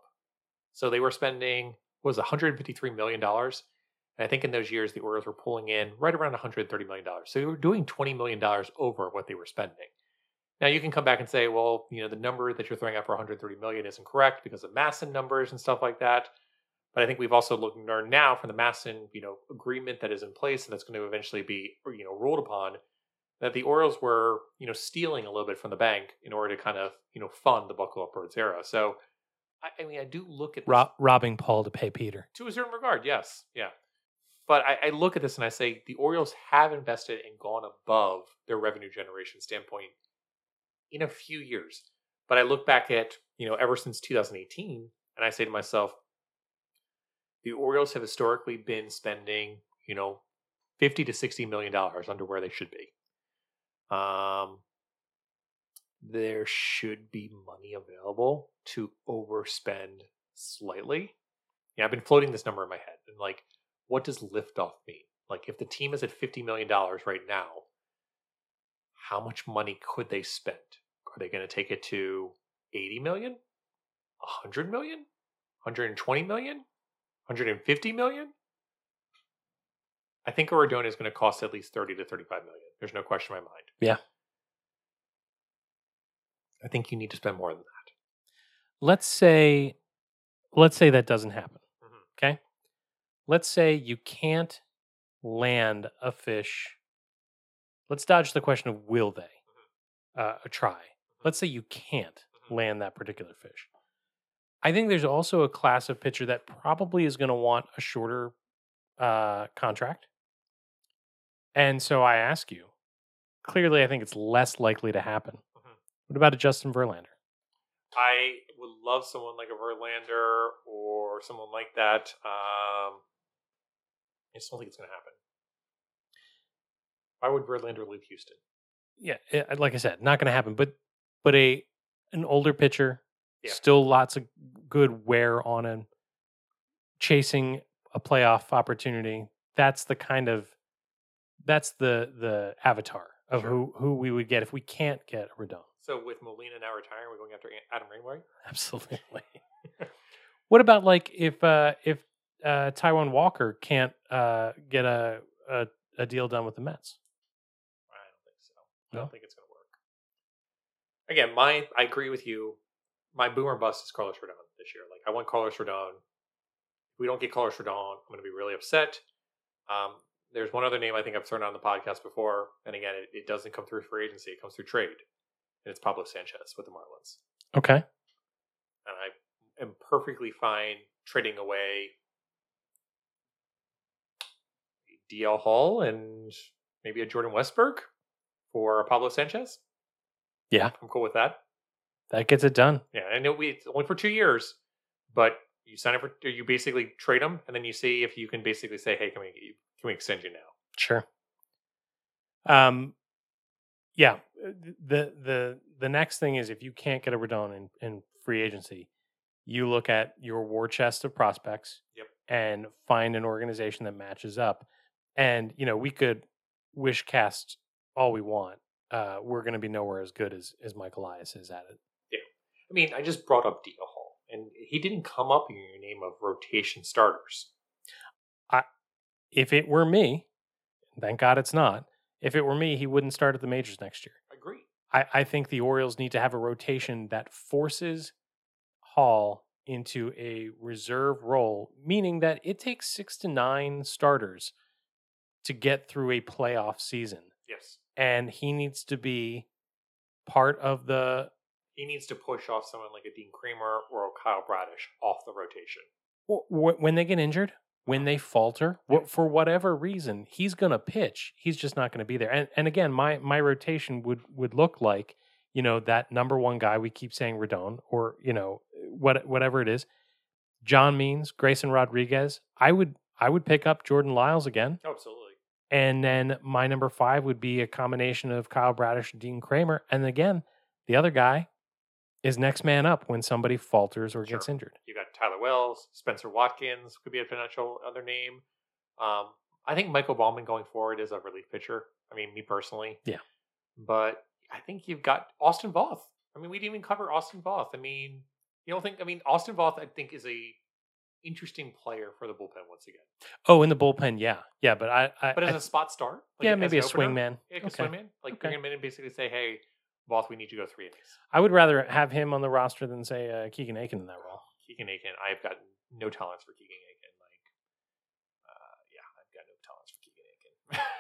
So they were spending what was 153 million dollars. And I think in those years the Orioles were pulling in right around 130 million dollars. So they were doing 20 million dollars over what they were spending. Now you can come back and say, well, you know, the number that you're throwing out for 130 million isn't correct because of MASN numbers and stuff like that. But I think we've also learned now from the MASN, you know, agreement that is in place and that's going to eventually be, you know, ruled upon that the Orioles were, you know, stealing a little bit from the bank in order to kind of, you know, fund the Buckle Up Birds era. So, I, I mean, I do look at this
Ro- robbing Paul to pay Peter.
to a certain regard, yes, yeah. But I, I look at this and I say the Orioles have invested and gone above their revenue generation standpoint in a few years. But I look back at you know ever since 2018, and I say to myself, the Orioles have historically been spending you know 50 to 60 million dollars under where they should be. Um, there should be money available to overspend slightly. Yeah, I've been floating this number in my head, and like, what does liftoff mean? Like, if the team is at fifty million dollars right now, how much money could they spend? Are they going to take it to 80 million? 100 million? 120 million? 150 million? I think Oradona is going to cost at least thirty to thirty-five million. There's no question in my mind.
Yeah.
I think you need to spend more than that.
Let's say, let's say that doesn't happen.
Mhm.
Okay. Let's say you can't land a fish. Let's dodge the question of will they uh, try. Let's say you can't
Mhm.
land that particular fish. I think there's also a class of pitcher that probably is going to want a shorter uh, contract. And so I ask you, clearly, I think it's less likely to happen. What about a Justin Verlander?
I would love someone like a Verlander or someone like that. Um, I just don't think it's going to happen. Why would Verlander leave Houston?
yeah, eh, like I said, not going to happen. But but a an older pitcher,
Yeah.
still lots of good wear on him, chasing a playoff opportunity. That's the kind of that's the the avatar of
Sure.
who who we would get if we can't get Rodon.
So with Molina now retiring, we're going after Adam Wainwright.
Absolutely. what about like if uh if uh Taijuan Walker can't uh get a a, a deal done with the Mets?
I don't think
No?
think it's going to work. Again, my I agree with you. My boomer bust is Carlos Rodon this year. Like I want Carlos Rodon. If we don't get Carlos Rodon, I'm going to be really upset. Um, there's one other name I think I've thrown on the podcast before, and again, it, it doesn't come through free agency; it comes through trade, and it's Pablo Sanchez with the Marlins.
Okay.
And I am perfectly fine trading away DL Hall and maybe a Jordan Westburg for Pablo Sanchez.
Yeah.
I'm cool with that.
That gets it done.
Yeah, I know we it's only for two years, but you sign up for you basically trade them, and then you see if you can basically say, "Hey, can we can we extend you now?"
Sure. Um, yeah. The the the next thing is if you can't get a Rodon in, in free agency, you look at your war chest of prospects.
Yep.
And find an organization that matches up. And you know we could wish cast all we want. Uh, we're going to be nowhere as good as as Michael Elias is at it. Yeah.
I mean, I just brought up DL Hall, and he didn't come up in your name of rotation starters.
If it were me, thank God it's not. If it were me, he wouldn't start at the majors next year.
I agree.
I, I think the Orioles need to have a rotation that forces Hall into a reserve role, meaning that it takes six to nine starters to get through a playoff season.
Yes,
And he needs to be part of the
he needs to push off someone like a Dean Kremer or a Kyle Bradish off the rotation.
wh- wh- when they get injured, when they mm-hmm. falter, wh- for whatever reason, he's going to pitch. He's just not going to be there. And and again, my my rotation would would look like you know that number one guy we keep saying Rodon or you know what whatever it is, John Means, Grayson Rodriguez. I would I would pick up Jordan Lyles again,
Oh, absolutely.
And then my number five would be a combination of Kyle Bradish and Dean Kremer. And again, the other guy is next man up when somebody falters or gets injured.
You got Tyler Wells, Spencer Watkins could be a potential other name. Um, I think Michael Baumann going forward is a relief pitcher. I mean, me personally.
Yeah.
But I think you've got Austin Voth. I mean, we didn't even cover Austin Voth. I mean, you don't think? I mean, Austin Voth, I think, is a interesting player for the bullpen once again.
Oh, in the bullpen, yeah, yeah. But I, I
But as
I-
a spot start,
yeah, maybe a
an
swing man.
Yeah, like
Okay.
a swing man. Like
Okay.
bring him in and basically say, "Hey, Voth, we need you to go three innings."
I would rather have him on the roster than say uh, Keegan Akin in that role.
Keegan Akin, I've gotten no tolerance for Keegan Akin. Like, uh, yeah, I've got no tolerance for Keegan Akin.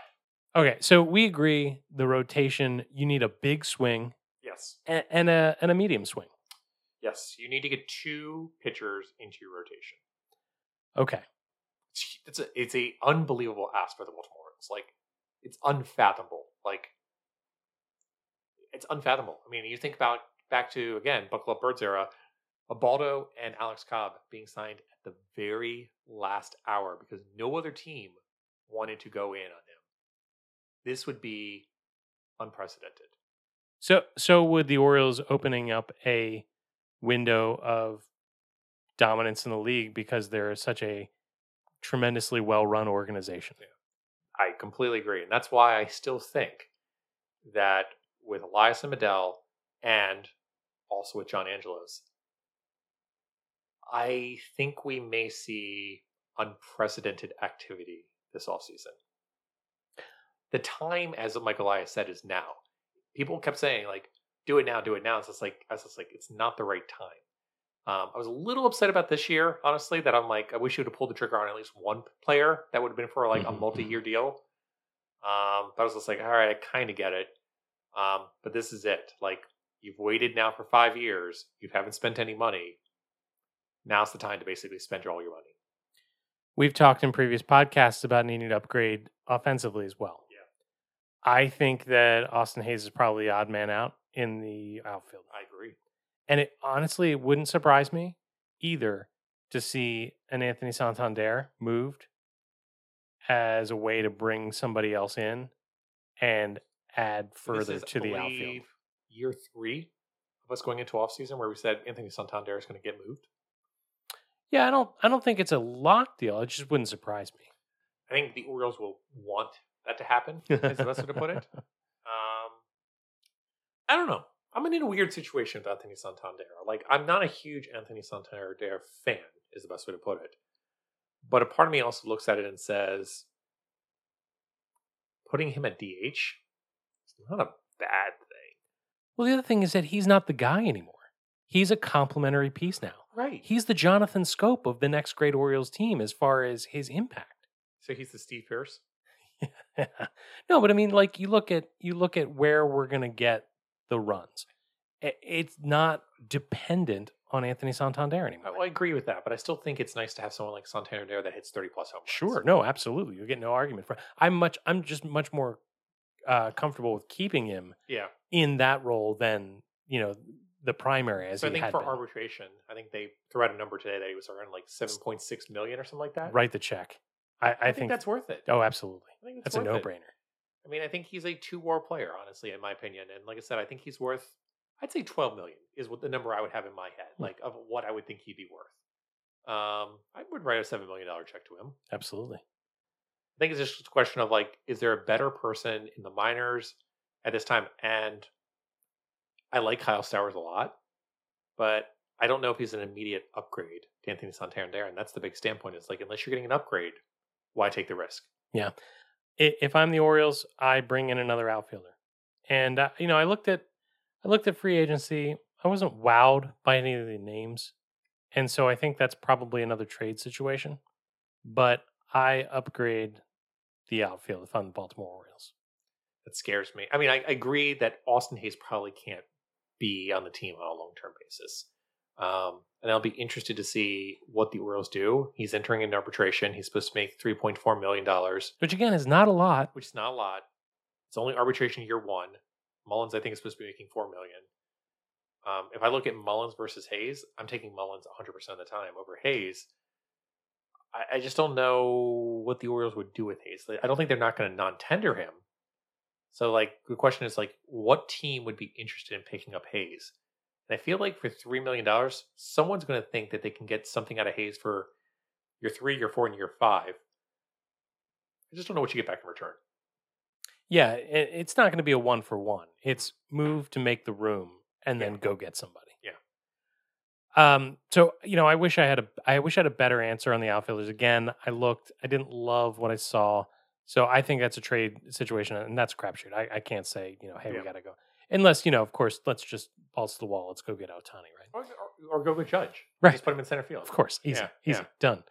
Okay, so we agree the rotation, you need a big swing
yes,
and, and a and a medium swing.
yes, you need to get two pitchers into your rotation.
Okay.
It's it's a it's a unbelievable ask for the Baltimore Orioles. Like, it's unfathomable. Like, it's unfathomable. I mean, you think about back to again Buckle Up Birds era, Ubaldo and Alex Cobb being signed at the very last hour because no other team wanted to go in on him. This would be unprecedented.
So so would the Orioles opening up a window of dominance in the league because they're such a tremendously well run organization.
I completely agree. And that's why I still think that with Elias and Mejdal and also with John Angelos, I think we may see unprecedented activity this offseason. The time, as Michael Elias said, is now. People kept saying, like, do it now, do it now. It's just like, I was just like, it's not the right time. Um, I was a little upset about this year, honestly, that I'm like, I wish you would have pulled the trigger on at least one player. That would have been for like a
Mhm,
multi year deal. Um, but I was just like, all right, I kind of get it. Um, but this is it. Like, you've waited now for five years, you haven't spent any money. Now's the time to basically spend all your money.
We've talked in previous podcasts about needing to upgrade offensively as well.
Yeah.
I think that Austin Hays is probably the odd man out in the outfield.
I agree.
And it honestly it wouldn't surprise me either to see an Anthony Santander moved as a way to bring somebody else in and add further
is, I
to the outfield.
Year three of us going into offseason where we said Anthony Santander is going to get moved.
Yeah, I don't I don't think it's a lock deal. It just wouldn't surprise me.
I think the Orioles will want that to happen. Is the best way to put it. Um, I don't know. I'm in a weird situation with Anthony Santander. Like, I'm not a huge Anthony Santander fan, is the best way to put it. But a part of me also looks at it and says, putting him at DH is not a bad thing.
Well, the other thing is that he's not the guy anymore. He's a complementary piece now.
Right.
He's the Jonathan Schoop of the next great Orioles team as far as his impact.
So he's the Steve Pearce.
no, but I mean, like you look at you look at where we're going to get the runs. It's not dependent on Anthony Santander anymore.
I, I agree with that, but I still think it's nice to have someone like Santander that hits 30 plus home runs.
Sure, no, absolutely. You get no argument for. I'm much. I'm just much more uh, comfortable with keeping him
Yeah.
in that role than you know the primary as
So I think for
been.
arbitration, I think they threw out a number today that he was around like 7.6 million or something like that.
Write the check. I, I,
I, think,
think,
that's worth it.
Oh, absolutely.
I think
That's a no brainer.
I mean, I think he's a two war player, honestly, in my opinion. And like I said, I think he's worth, I'd say 12 million is what the number I would have in my head,
Hmm.
like of what I would think he'd be worth. Um, I would write a $7 million check to him.
Absolutely.
I think it's just a question of like, is there a better person in the minors at this time? And I like Kyle Stowers a lot, but I don't know if he's an immediate upgrade to Anthony Santander. And that's the big standpoint. Is like, unless you're getting an upgrade, why take the risk?
I- If I'm the Orioles, I bring in another outfielder. And uh, you know, I looked at I looked at free agency. I wasn't wowed by any of the names, and so I think that's probably another trade situation. But I upgrade the outfield if I'm the Baltimore Orioles.
that scares me. I mean, I, agree that Austin Hays probably can't be on the team on a long term basis. Um, and I'll be interested to see what the Orioles do. He's entering an arbitration. He's supposed to make $3.4 million,
Which again is not a lot.
which is not a lot. It's only arbitration year one. Mullins, I think, is supposed to be making 4 million. Um, if I look at Mullins versus Hays, I'm taking Mullins 100% of the time over Hays. I, I just don't know what the Orioles would do with Hays. I don't think they're not going to non tender him. So, like, the question is, like, what team would be interested in picking up Hays? And I feel like for $3 million, someone's going to think that they can get something out of Hays for year three, year four, and year five. I just don't know what you get back in return.
Yeah, it, it's not going to be a one for one. It's move to make the room and then
Yeah.
go get somebody.
Yeah.
Um. So you know, I wish I had a. I wish I had a better answer on the outfielders. Again, I looked. I didn't love what I saw. So I think that's a trade situation, and that's a crapshoot. I, I can't say you know, hey,
Yeah.
we got to go. Unless, you know, of course, let's just balls to the wall. Let's go get Ohtani, right?
Or, or, or go with Judge.
Right.
Just put him in center field.
Of course. Easy.
Yeah,
easy.
yeah.
Done.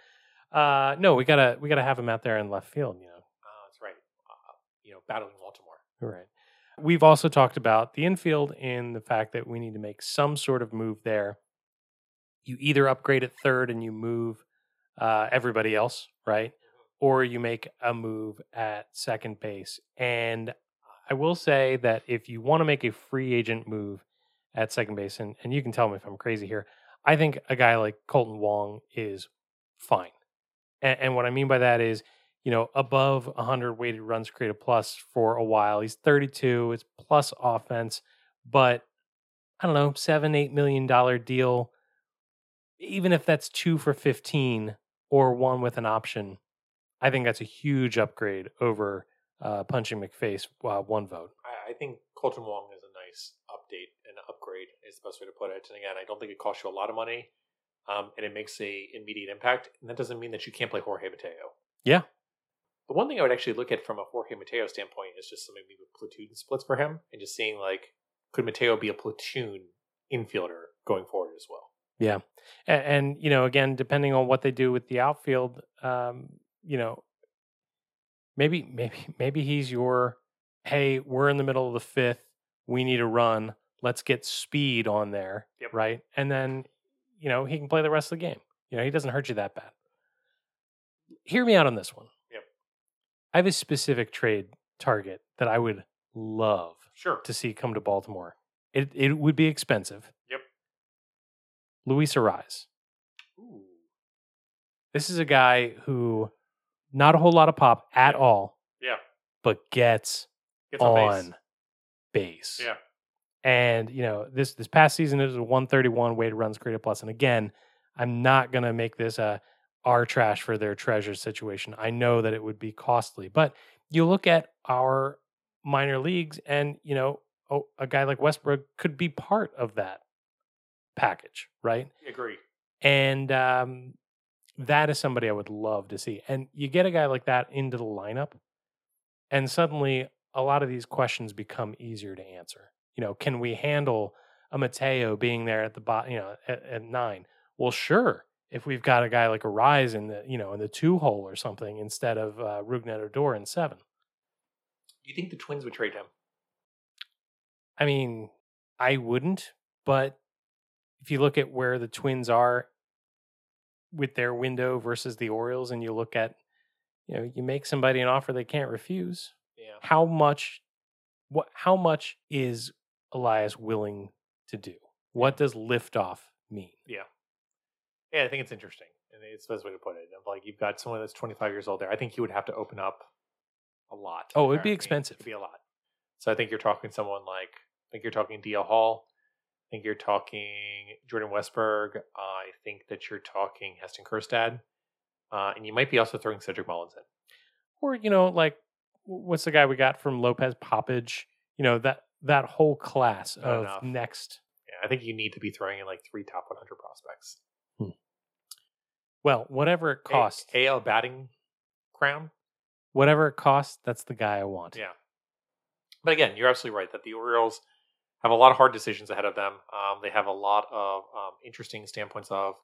Uh no, we gotta we gotta have him out there in left field, you know.
Oh, that's right. Uh, you know, battling Baltimore.
Right. We've also talked about the infield and the fact that we need to make some sort of move there. You either upgrade at third and you move uh, everybody else, right? Or you make a move at second base. And I will say that if you want to make a free agent move at second base, and, and you can tell me if I'm crazy here, I think a guy like Kolten Wong is fine. And, and what I mean by that is, you know, above 100 weighted runs created plus for a while. He's 32. It's plus offense, but I don't know, seven, eight million dollar deal. Even if that's two for 15 or one with an option, I think that's a huge upgrade over uh, punching McFace uh, one vote.
I, I think Kolten Wong is a nice update and upgrade is the best way to put it. And again, I don't think it costs you a lot of money, um, and it makes a immediate impact. And that doesn't mean that you can't play Jorge Mateo.
Yeah.
The one thing I would actually look at from a Jorge Mateo standpoint is just maybe platoon splits for him, and just seeing like could Mateo be a platoon infielder going forward as well.
Yeah, and, and you know, again, depending on what they do with the outfield, um, you know, maybe maybe maybe he's your hey, we're in the middle of the fifth, we need a run, let's get speed on there,
Yep.
right? And then you know he can play the rest of the game. You know, he doesn't hurt you that bad. Hear me out on this one.
Yep.
I have a specific trade target that I would love
Sure.
to see come to Baltimore. It it would be expensive.
Yep.
Luis Arraez.
Ooh.
This is a guy who not a whole lot of pop at
Yeah.
all,
Yeah.
but gets
Gets on, base. Yeah.
And you know, this this past season it was a 131 weighted runs created plus. And again, I'm not gonna make this a our trash for their treasure situation. I know that it would be costly, but you look at our minor leagues, and you know, oh, a guy like Westburg could be part of that package, right?
Agree.
And um, that is somebody I would love to see. And you get a guy like that into the lineup, and suddenly a lot of these questions become easier to answer. You know, can we handle a Mateo being there at the bottom, you know, at, at nine? Well, sure. If we've got a guy like Arraez in the, you know, in the two hole or something instead of uh, Rougned Odor in seven.
Do you think the Twins would trade him?
I mean, I wouldn't, but if you look at where the Twins are with their window versus the Orioles, and you look at, you know, you make somebody an offer they can't refuse.
Yeah.
How much, what, how much is Elias willing to do? What does liftoff mean?
Yeah. Yeah, I think it's interesting. And it's the best way to put it. Of like you've got someone that's 25 years old there. I think he would have to open up a lot.
Oh, it would be expensive.
It'd be a lot. So I think you're talking someone like I think you're talking DL Hall. I think you're talking Jordan Westburg. I think that you're talking Heston Kjerstad. Uh, and you might be also throwing Cedric Mullins in.
Or you know, like what's the guy we got from Lopez Poppage? You know that that whole class
Not
of
enough.
next.
Yeah, I think you need to be throwing in like three top 100 prospects.
Well, whatever it
A-
costs,
AL batting crown.
whatever it costs, that's the guy I want.
Yeah. But again, you're absolutely right that the Orioles have a lot of hard decisions ahead of them. Um, they have a lot of um, interesting standpoints of,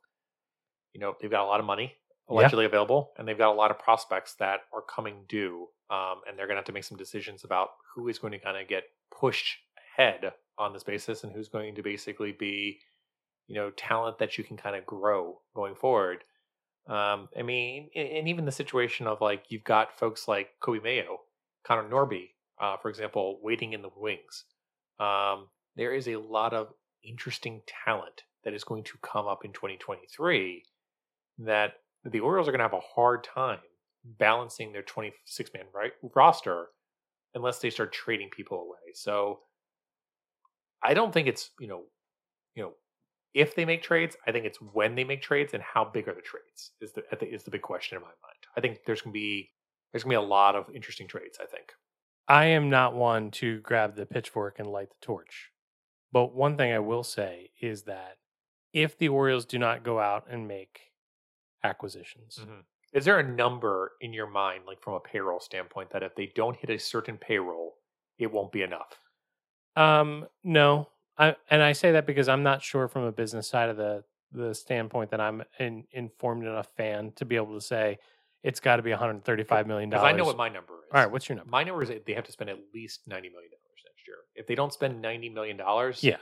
you know, they've got a lot of money
Yeah.
allegedly available, and they've got a lot of prospects that are coming due, um, and they're going to have to make some decisions about who is going to kind of get pushed ahead on this basis, and who's going to basically be, you know, talent that you can kind of grow going forward. Um, I mean, and and even the situation of like you've got folks like Coby Mayo, Connor Norby, uh, for example, waiting in the wings. Um, there is a lot of interesting talent that is going to come up in 2023 that the Orioles are going to have a hard time balancing their 26 man right roster unless they start trading people away. So I don't think it's, you know, you know, if they make trades, I think it's when they make trades and how big are the trades is the is the big question in my mind. I think there's gonna be there's gonna be a lot of interesting trades. I think.
I am not one to grab the pitchfork and light the torch. But one thing I will say is that if the Orioles do not go out and make acquisitions,
Is there a number in your mind, like from a payroll standpoint, that if they don't hit a certain payroll, it won't be enough?
Um, no, I and I say that because I'm not sure from a business side of the the standpoint that I'm an informed enough fan to be able to say it's got to be 135 million dollars.
I know what my number is.
All right, what's your number?
My number is they have to spend at least ninety million dollars next year. If they don't spend ninety million dollars,
Yeah.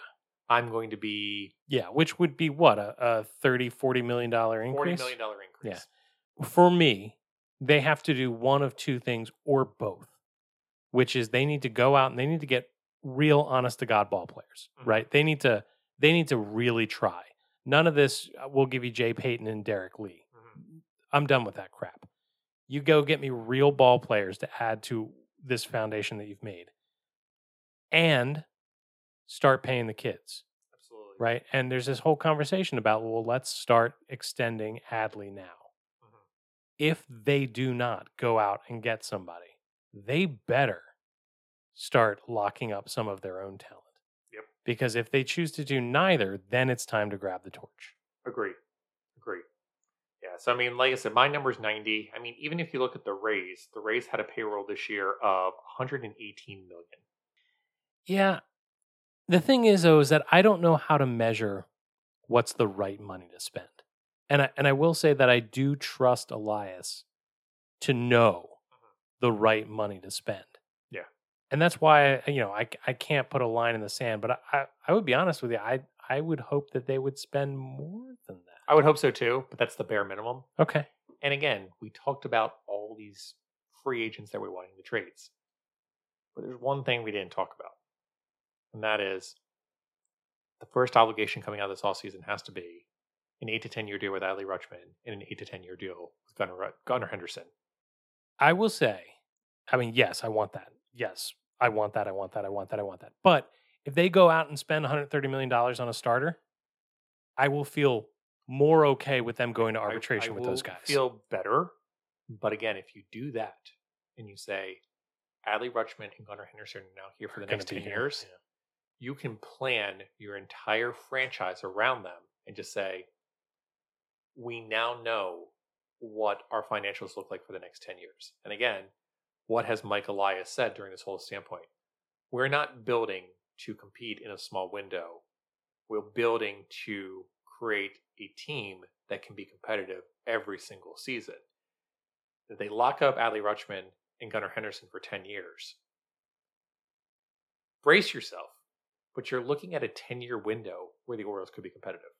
I'm going to be
Yeah, which would be what a, a 30 40 million dollar
forty
increase.
million dollar increase. Yeah.
For me, they have to do one of two things or both, which is they need to go out and they need to get real honest to god ball players,
Mhm.
right? They need to they need to really try. None of this we'll give you Jay Payton and Derrek Lee.
Mhm.
I'm done with that crap. You go get me real ball players to add to this foundation that you've made. And start paying the kids,
Absolutely.
right? And there's this whole conversation about, well, let's start extending Adley now.
Mhm.
If they do not go out and get somebody, they better start locking up some of their own talent.
Yep.
Because if they choose to do neither, then it's time to grab the torch.
Agree. Yeah. So I mean, like I said, my number is ninety. I mean, even if you look at the Rays, the Rays had a payroll this year of 118 million.
Yeah. The thing is, though, is that I don't know how to measure what's the right money to spend. And I, and I will say that I do trust Elias to know mm-hmm. the right money to spend.
Yeah.
And that's why, you know, I, I can't put a line in the sand, but I, I, I would be honest with you. I, I would hope that they would spend more than that.
I would hope so too, but that's the bare minimum.
Okay.
And again, we talked about all these free agents that we're wanting the trades. But there's one thing we didn't talk about. And that is the first obligation coming out of this offseason has to be an eight to ten year deal with Adley Rutschman and an eight to ten year deal with Gunnar, Gunnar Henderson.
I will say, I mean, yes, I want that. Yes, I want that. I want that. I want that. I want that. But if they go out and spend 130 million dollars on a starter, I will feel more okay with them going to arbitration
I
with those guys.
Feel better. But again, if you do that and you say Adley Rutschman and Gunnar Henderson are now here for the next 10
here,
years,
yeah.
you can plan your entire franchise around them and just say, we now know what our financials look like for the next 10 years. And again, what has Mike Elias said during this whole standpoint? We're not building to compete in a small window. We're building to create a team that can be competitive every single season. They lock up Adley Rutschman and Gunnar Henderson for 10 years, brace yourself but you're looking at a 10 year window where the Orioles could be competitive.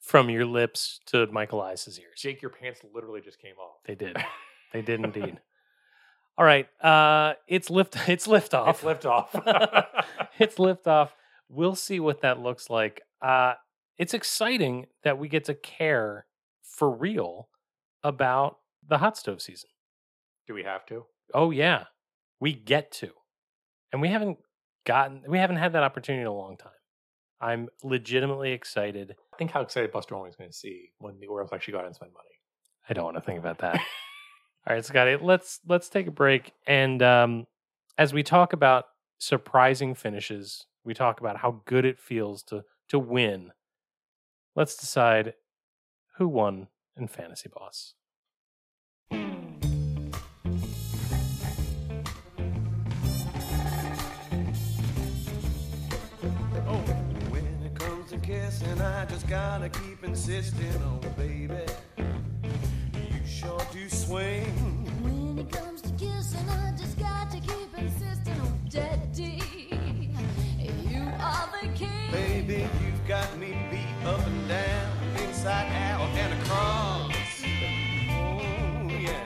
From your lips to Michael Elias's ears.
Jake, your pants literally just came off.
They did. They did indeed. All right. Uh it's lift it's lift off.
It's lift off.
it's lift off. We'll see what that looks like. Uh it's exciting that we get to care for real about the hot stove season.
Do we have to?
Oh yeah. We get to. And we haven't gotten we haven't had that opportunity in a long time. I'm legitimately excited.
I think how excited Buster Olney's going to see when the Orioles actually go out and spend money.
I don't want to think about that. All right, Scotty, let's let's take a break and um as we talk about surprising finishes, we talk about how good it feels to to win. Let's decide who won in Fantasy Boss.
Oh, when it comes to kissing, I just gotta keep insisting, oh baby, you sure do swing.
When it comes to kissing, I just got to keep insisting on daddy. You
down, inside out and across. Oh yeah.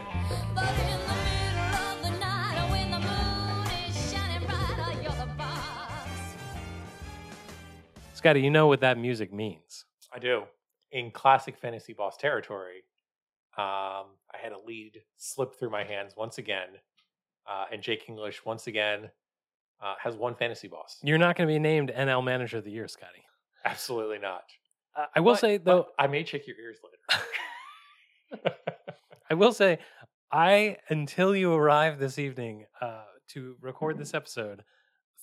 But in the middle of the night, when the moon is shining bright, you're the boss.
Scotty, you know what that music means.
I do. In classic fantasy boss territory, um, I had a lead slip through my hands once again. Uh, and Jake English, once again, uh, has one fantasy boss.
You're not going to be named NL Manager of the Year, Scotty.
Absolutely not.
Uh, I will
But-
say though,
I may check your ears later.
I will say, I until you arrived this evening uh, to record this episode,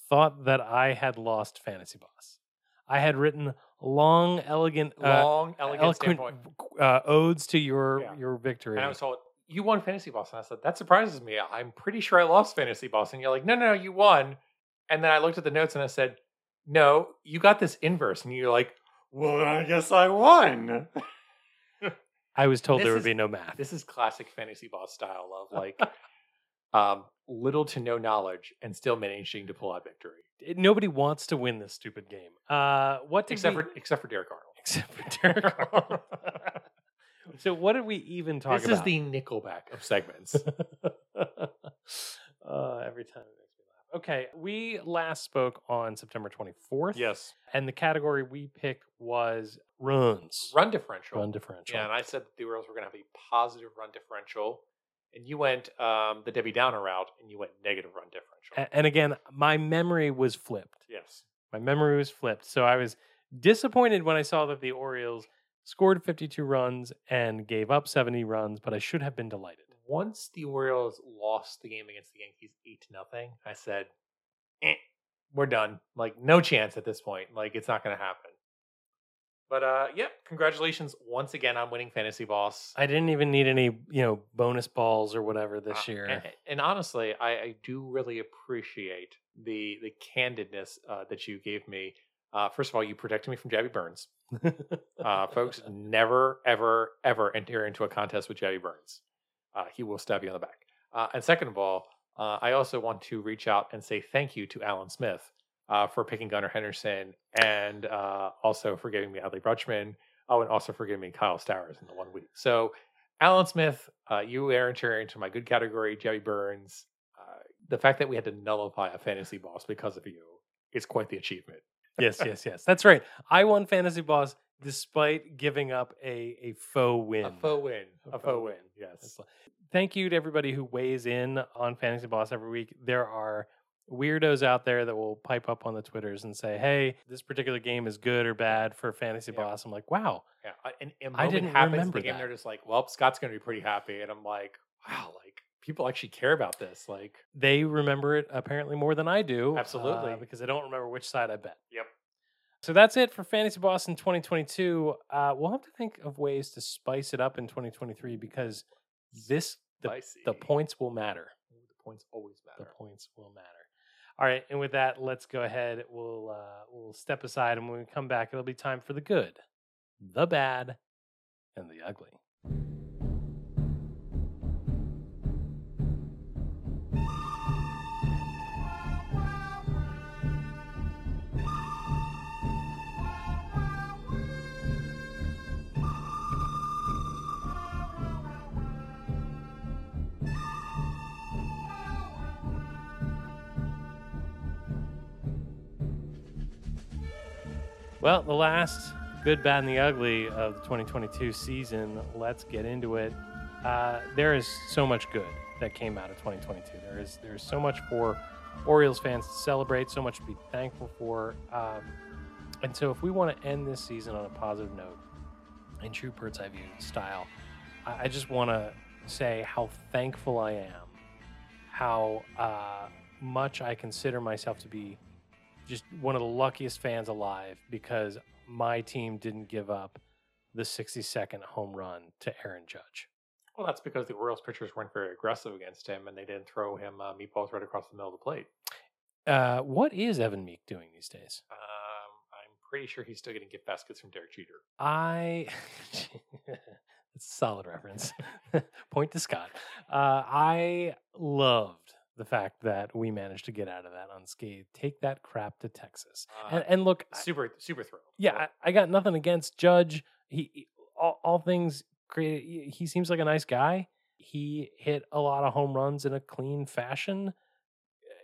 thought that I had lost Fantasy Boss. I had written long, elegant, uh,
Long, elegant
eloquent uh, odes to your
Yeah.
your victory.
And I was told, you won Fantasy Boss. And I said, that surprises me. I'm pretty sure I lost Fantasy Boss. And you're like, no, no, no, you won. And then I looked at the notes and I said, "No, you got this inverse." And you're like, "Well, then I guess I won."
I was told
This
there would
is-
be no math.
This is classic fantasy boss style of like um, little to no knowledge and still managing to pull out victory,
It- Nobody wants to win this stupid game. Uh, what did
except
we-
for except for Derek Arnold.
except for Derek Arnold. so what did we even talk about?
This
about?
is the Nickelback of segments.
uh, every time Okay, we last spoke on September 24th.
yes,
And the category we picked was runs.
run differential.
Run differential.
Yeah, and I said that the Orioles were going to have a positive run differential, and you went um, the Debbie Downer route, and you went negative run differential.
A- and again, my memory was flipped.
yes,
My memory was flipped. So I was disappointed when I saw that the Orioles scored 52 runs and gave up 70 runs, but I should have been delighted.
Once the Orioles lost the game against the Yankees eight to nothing, I said, eh, "We're done. Like, no chance at this point. Like, it's not going to happen." But uh, yep, congratulations once again on winning Fantasy Boss.
I didn't even need any, you know, bonus balls or whatever this
Uh,
year.
and, and honestly, I, I do really appreciate the the candidness uh, that you gave me. Uh, first of all, you protected me from Jabby Burns. Uh, folks, never, ever, ever enter into a contest with Jabby Burns. Uh, he will stab you on the back. Uh, and second of all, uh, I also want to reach out and say thank you to Alan Smith uh, for picking Gunnar Henderson and uh, also for giving me Adley Rutschman. Oh, and also for giving me Kyle Stowers in the one week. So, Alan Smith, uh, you are entering into my good category, Jabby Burns. The fact that we had to nullify a fantasy boss because of you is quite the achievement.
yes, yes, yes. That's right. I won Fantasy Boss despite giving up a, a faux win.
A faux win.
A
A
faux win,
win. Yes.
Thank you to everybody who weighs in on Fantasy Boss every week. There are weirdos out there that will pipe up on the Twitters and say, "Hey, this particular game is good or bad for Fantasy
Yeah.
Boss." I'm like, "Wow,
Yeah, and, and
I didn't
happens
remember
the game.
that.
They're just like, "Well, Scott's going to be pretty happy," and I'm like, "Wow, like people actually care about this." Like,
they remember it apparently more than I do."
Absolutely.
uh, because I don't remember which side I bet.
Yep.
So that's it for Fantasy Boston 2022. Uh, we'll have to think of ways to spice it up in 2023 because this the, the points will matter.
the points always matter.
the points will matter. All right, and with that, let's go ahead. We'll uh, we'll step aside, and when we come back, it'll be time for the good, the bad, and the ugly. Well, the last good, bad, and the ugly of the 2022 season. Let's get into it. Uh, there is so much good that came out of 2022. There is there is so much for Orioles fans to celebrate, so much to be thankful for. Um, and so, if we want to end this season on a positive note, in true bird's eye view style, I, I just want to say how thankful I am, how uh, much I consider myself to be just one of the luckiest fans alive because my team didn't give up the 62nd home run to Aaron Judge.
Well, that's because the Orioles pitchers weren't very aggressive against him, and they didn't throw him uh, meatballs right across the middle of the plate.
Uh, what is Evan Meek doing these days?
Um, I'm pretty sure he's still getting gift baskets from Derek Jeter.
I. It's a solid reference. Point to Scott. Uh, I loved the fact that we managed to get out of that unscathed. Take that crap to Texas.
Uh,
And, and look, I-
super, super thrill.
yeah, I, I got nothing against Judge. He, he- all, all things created. He, he seems like a nice guy. He hit a lot of home runs in a clean fashion.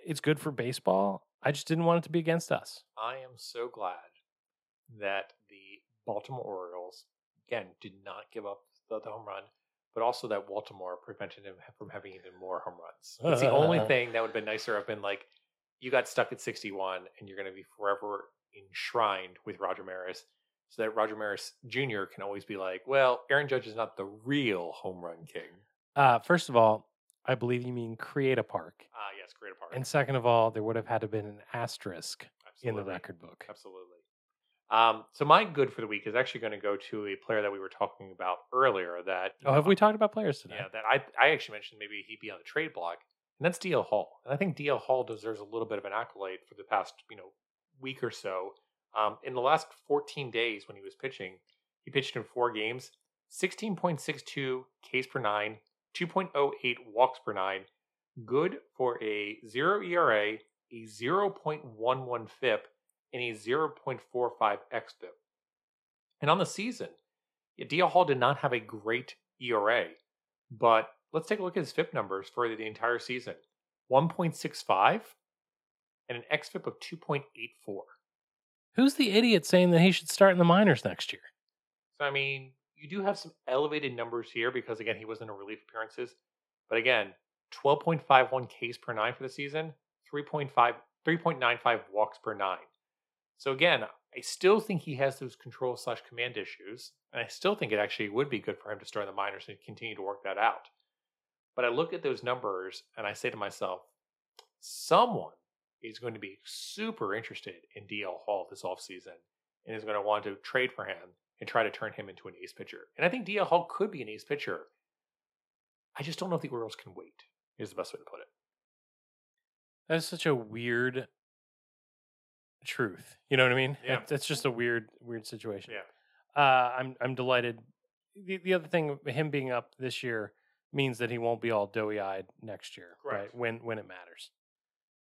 It's good for baseball. I just didn't want it to be against us.
I am so glad that the Baltimore Orioles again did not give up the, the home run, but also that Baltimore prevented him from having even more home runs. It's the only thing that would have been nicer. Have been like, you got stuck at 61, and you're going to be forever enshrined with Roger Maris, so that Roger Maris Jr. can always be like, well, Aaron Judge is not the real home run king.
Uh, first of all, I believe you mean create a park.
Ah, yes, create a park.
And second of all, there would have had to been an asterisk in the record book.
Absolutely. Um, so my good for the week is actually going to go to a player that we were talking about earlier. That
Oh,
know,
have we talked about players today?
Yeah, that I I actually mentioned maybe he'd be on the trade block, and that's DL Hall. And I think DL Hall deserves a little bit of an accolade for the past you know week or so. Um, in the last 14 days when he was pitching, he pitched in four games, 16.62 Ks per nine, 2.08 walks per nine, good for a zero ERA, a 0.11 FIP, and a 0.45 xFIP. And on the season, DL Hall did not have a great ERA, but let's take a look at his FIP numbers for the entire season 1.65 and an xFIP of 2.84.
Who's the idiot saying that he should start in the minors next year?
So, I mean, you do have some elevated numbers here because, again, he wasn't in relief appearances. But again, 12.51 Ks per nine for the season, 3.5, 3.95 walks per nine. So, again, I still think he has those control slash command issues. And I still think it actually would be good for him to start in the minors and continue to work that out. But I look at those numbers and I say to myself, someone is going to be super interested in DL Hall this offseason and is going to want to trade for him and try to turn him into an ace pitcher. And I think DL Hall could be an ace pitcher. I just don't know if the Orioles can wait, is the best way to put it.
That is such a weird truth. You know what I mean?
Yeah.
That- That's just a weird, weird situation.
Yeah.
Uh, I'm I'm delighted. The, the other thing, him being up this year means that he won't be all doughy eyed next year, right? When when it matters,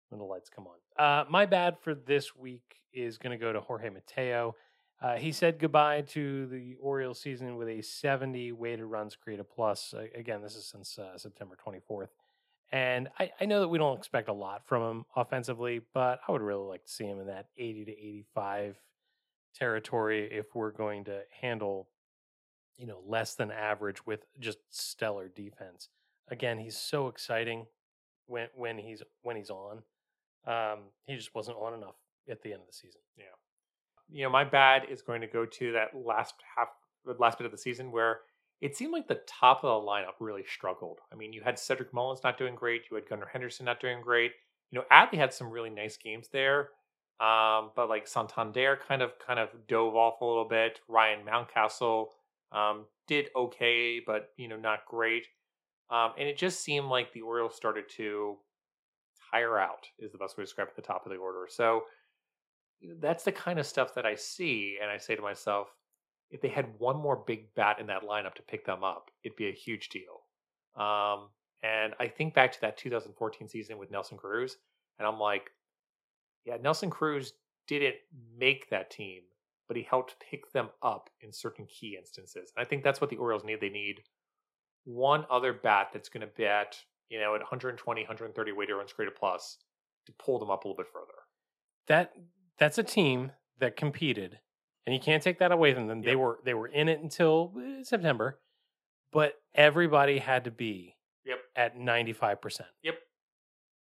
when the lights come on. Uh, my bad for this week is going to go to Jorge Mateo. Uh, he said goodbye to the Orioles season with a 70 weighted runs created plus. Uh, again, this is since uh, September 24th. And I, I know that we don't expect a lot from him offensively, but I would really like to see him in that 80 to 85 territory if we're going to handle, you know, less than average with just stellar defense. Again, he's so exciting when when he's when he's on. Um, he just wasn't on enough at the end of the season. Yeah.
You know, my bad is going to go to that last half, the last bit of the season where it seemed like the top of the lineup really struggled. I mean, you had Cedric Mullins not doing great. You had Gunnar Henderson not doing great. You know, Adley had some really nice games there. Um, but like Santander kind of kind of dove off a little bit. Ryan Mountcastle um, did okay, but you know, not great. Um, and it just seemed like the Orioles started to tire out is the best way to describe it at the top of the order. So that's the kind of stuff that I see, and I say to myself, if they had one more big bat in that lineup to pick them up, it'd be a huge deal. Um, and I think back to that 2014 season with Nelson Cruz, and I'm like, yeah, Nelson Cruz didn't make that team, but he helped pick them up in certain key instances. And I think that's what the Orioles need. They need one other bat that's going to bat, you know, at 120, 130 weighted runs created plus to pull them up a little bit further.
That that's a team that competed, and you can't take that away from them. They were they were in it until eh, September, but everybody had to be
Yep.
at ninety five percent.
Yep.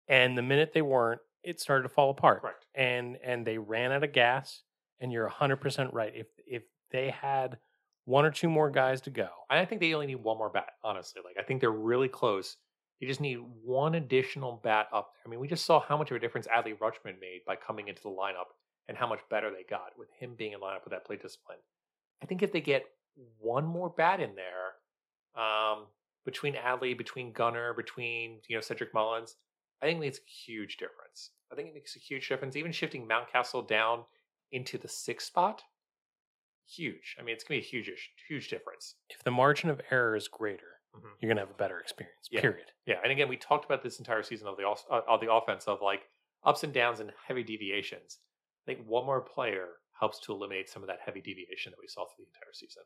And the minute they weren't, it started to fall apart.
Correct.
And and they ran out of gas. And you're hundred percent right. If if they had one or two more guys to go,
I think they only need one more bat, honestly. Like I think they're really close. They just need one additional bat up there. I mean, we just saw how much of a difference Adley Rutschman made by coming into the lineup and how much better they got with him being in lineup with that plate discipline. I think if they get one more bat in there, um, between Adley, between Gunnar, between you know Cedric Mullins, I think it makes a huge difference. I think it makes a huge difference. Even shifting Mountcastle down into the sixth spot, huge. I mean, it's gonna be a huge, huge difference.
if the margin of error is greater,
Mhm.
you're gonna have a better experience.
Yeah.
Period.
Yeah, and again, we talked about this entire season of the uh, of the offense of like ups and downs and heavy deviations. I think one more player helps to eliminate some of that heavy deviation that we saw through the entire season.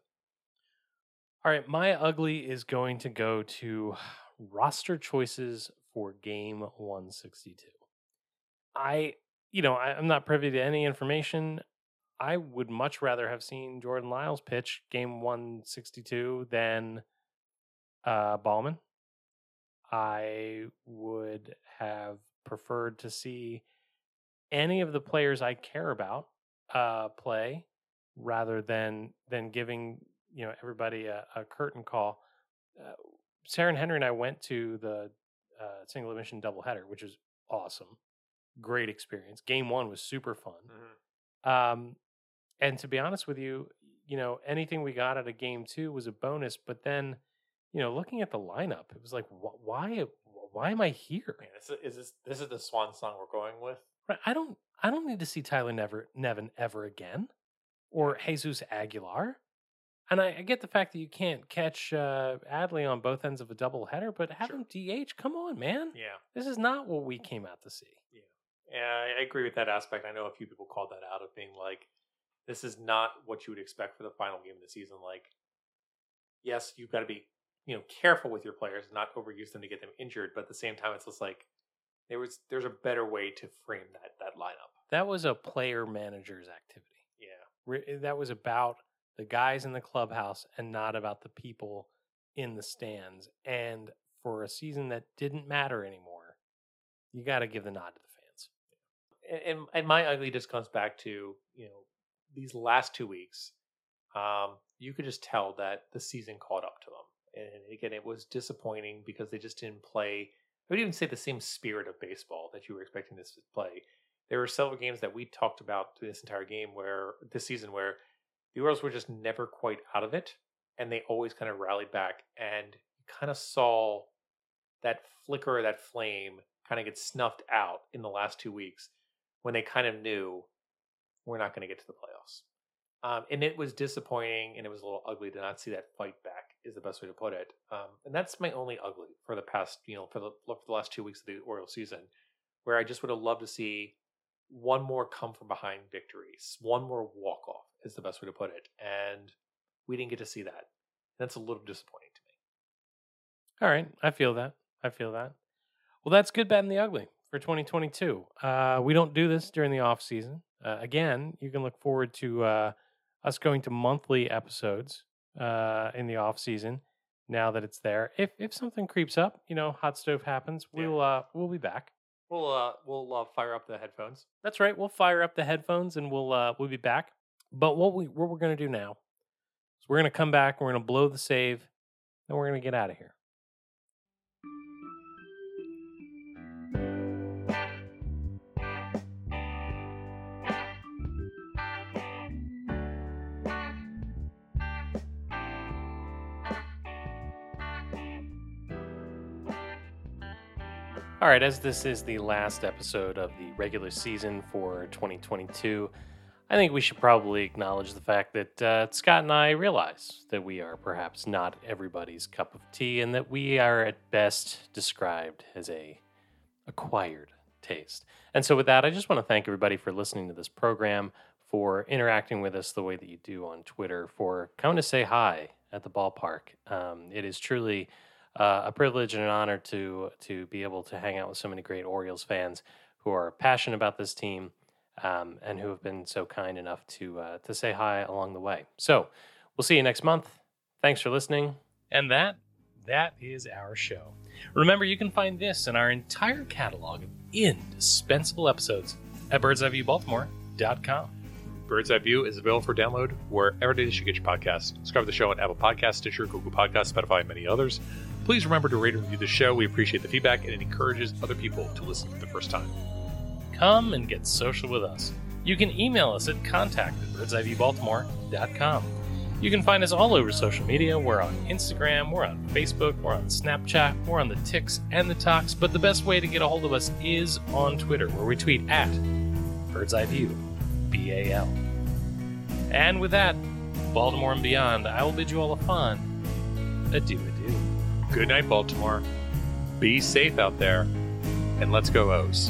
All right, my ugly is going to go to roster choices for game 162. I, you know, I, I'm not privy to any information. I would much rather have seen Jordan Lyles pitch game 162 than uh, Baumann. I would have preferred to see any of the players I care about uh, play rather than than giving you know everybody a, a curtain call. Uh, Sarah and Henry and I went to the uh, single admission doubleheader, which was awesome, great experience. Game one was super fun. Um, and to be honest with you, you know anything we got out of game two was a bonus. But then, you know, looking at the lineup, it was like, wh- why, why am I here?
Man, this is, is this this is the swan song we're going with?
Right, I don't I don't need to see Tyler Never Nevin ever again, or Jesus Aguilar. And I, I get the fact that you can't catch uh, Adley on both ends of a double header, but have
Sure.
him DH. Come on, man.
Yeah.
This is not what we came out to see.
Yeah, I I agree with that aspect. I know a few people called that out of being like, this is not what you would expect for the final game of the season. Like, yes, you've got to be, you know, careful with your players, and not overuse them to get them injured. But at the same time, it's just like there was there's a better way to frame that that lineup.
That was a player manager's activity.
Yeah,
Re- That was about the guys in the clubhouse and not about the people in the stands. And for a season that didn't matter anymore, you got to give the nod to the fans.
and, and and my ugly just comes back to you know these last two weeks. Um, you could just tell that the season caught up to them, and again, it was disappointing because they just didn't play. I would even say the same spirit of baseball that you were expecting this to play. There were several games that we talked about this entire game where this season where the Orioles were just never quite out of it, and they always kind of rallied back, and kind of saw that flicker, that flame, kind of get snuffed out in the last two weeks when they kind of knew we're not going to get to the playoffs. Um, and it was disappointing and it was a little ugly to not see that fight back is the best way to put it. Um, and that's my only ugly for the past, you know, for the, for the last two weeks of the Orioles season, where I just would have loved to see one more come from behind victories, one more walk off is the best way to put it. And we didn't get to see that. That's a little disappointing to me.
All right, I feel that. I feel that. Well, that's good, bad, and the ugly for 2022. Uh, we don't do this during the off season. Uh, again, you can look forward to uh, us going to monthly episodes uh, in the off season. Now that it's there, if if something creeps up, you know, hot stove happens, we'll uh, we'll be back.
We'll uh, we'll uh, fire up the headphones.
That's right. We'll fire up the headphones and we'll uh, we'll be back. But what we what we're gonna do now is we're gonna come back. We're gonna blow the save, and we're gonna get out of here. All right, as this is the last episode of the regular season for 2022, I think we should probably acknowledge the fact that uh, Scott and I realize that we are perhaps not everybody's cup of tea and that we are at best described as a acquired taste. And so, with that, I just want to thank everybody for listening to this program, for interacting with us the way that you do on Twitter, for coming to say hi at the ballpark. Um, it is truly uh, a privilege and an honor to to be able to hang out with so many great Orioles fans who are passionate about this team um, and who have been so kind enough to uh, to say hi along the way. So we'll see you next month. Thanks for listening. And that that is our show. Remember, you can find this and our entire catalog of indispensable episodes at birdseyeviewbaltimore.com.
Bird's Eye View is available for download wherever it is you get your podcasts. Discover the show on Apple Podcasts, Stitcher, Google Podcasts, Spotify, and many others. Please remember to rate and review the show. We appreciate the feedback and it encourages other people to listen for the first time.
Come and get social with us. You can email us at contact at birdseyeviewbaltimore.com. You can find us all over social media. We're on Instagram, we're on Facebook, we're on Snapchat, we're on the Ticks and the Talks, but the best way to get a hold of us is on Twitter, where we tweet at Bird's Eye View, B A L. And with that, Baltimore and beyond, I will bid you all a adieu adieu.
Good night, Baltimore. Be safe out there, and let's go O's.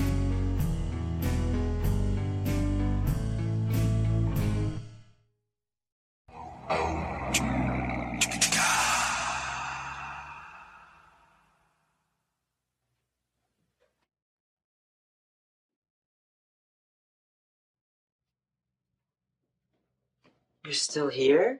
You're still here?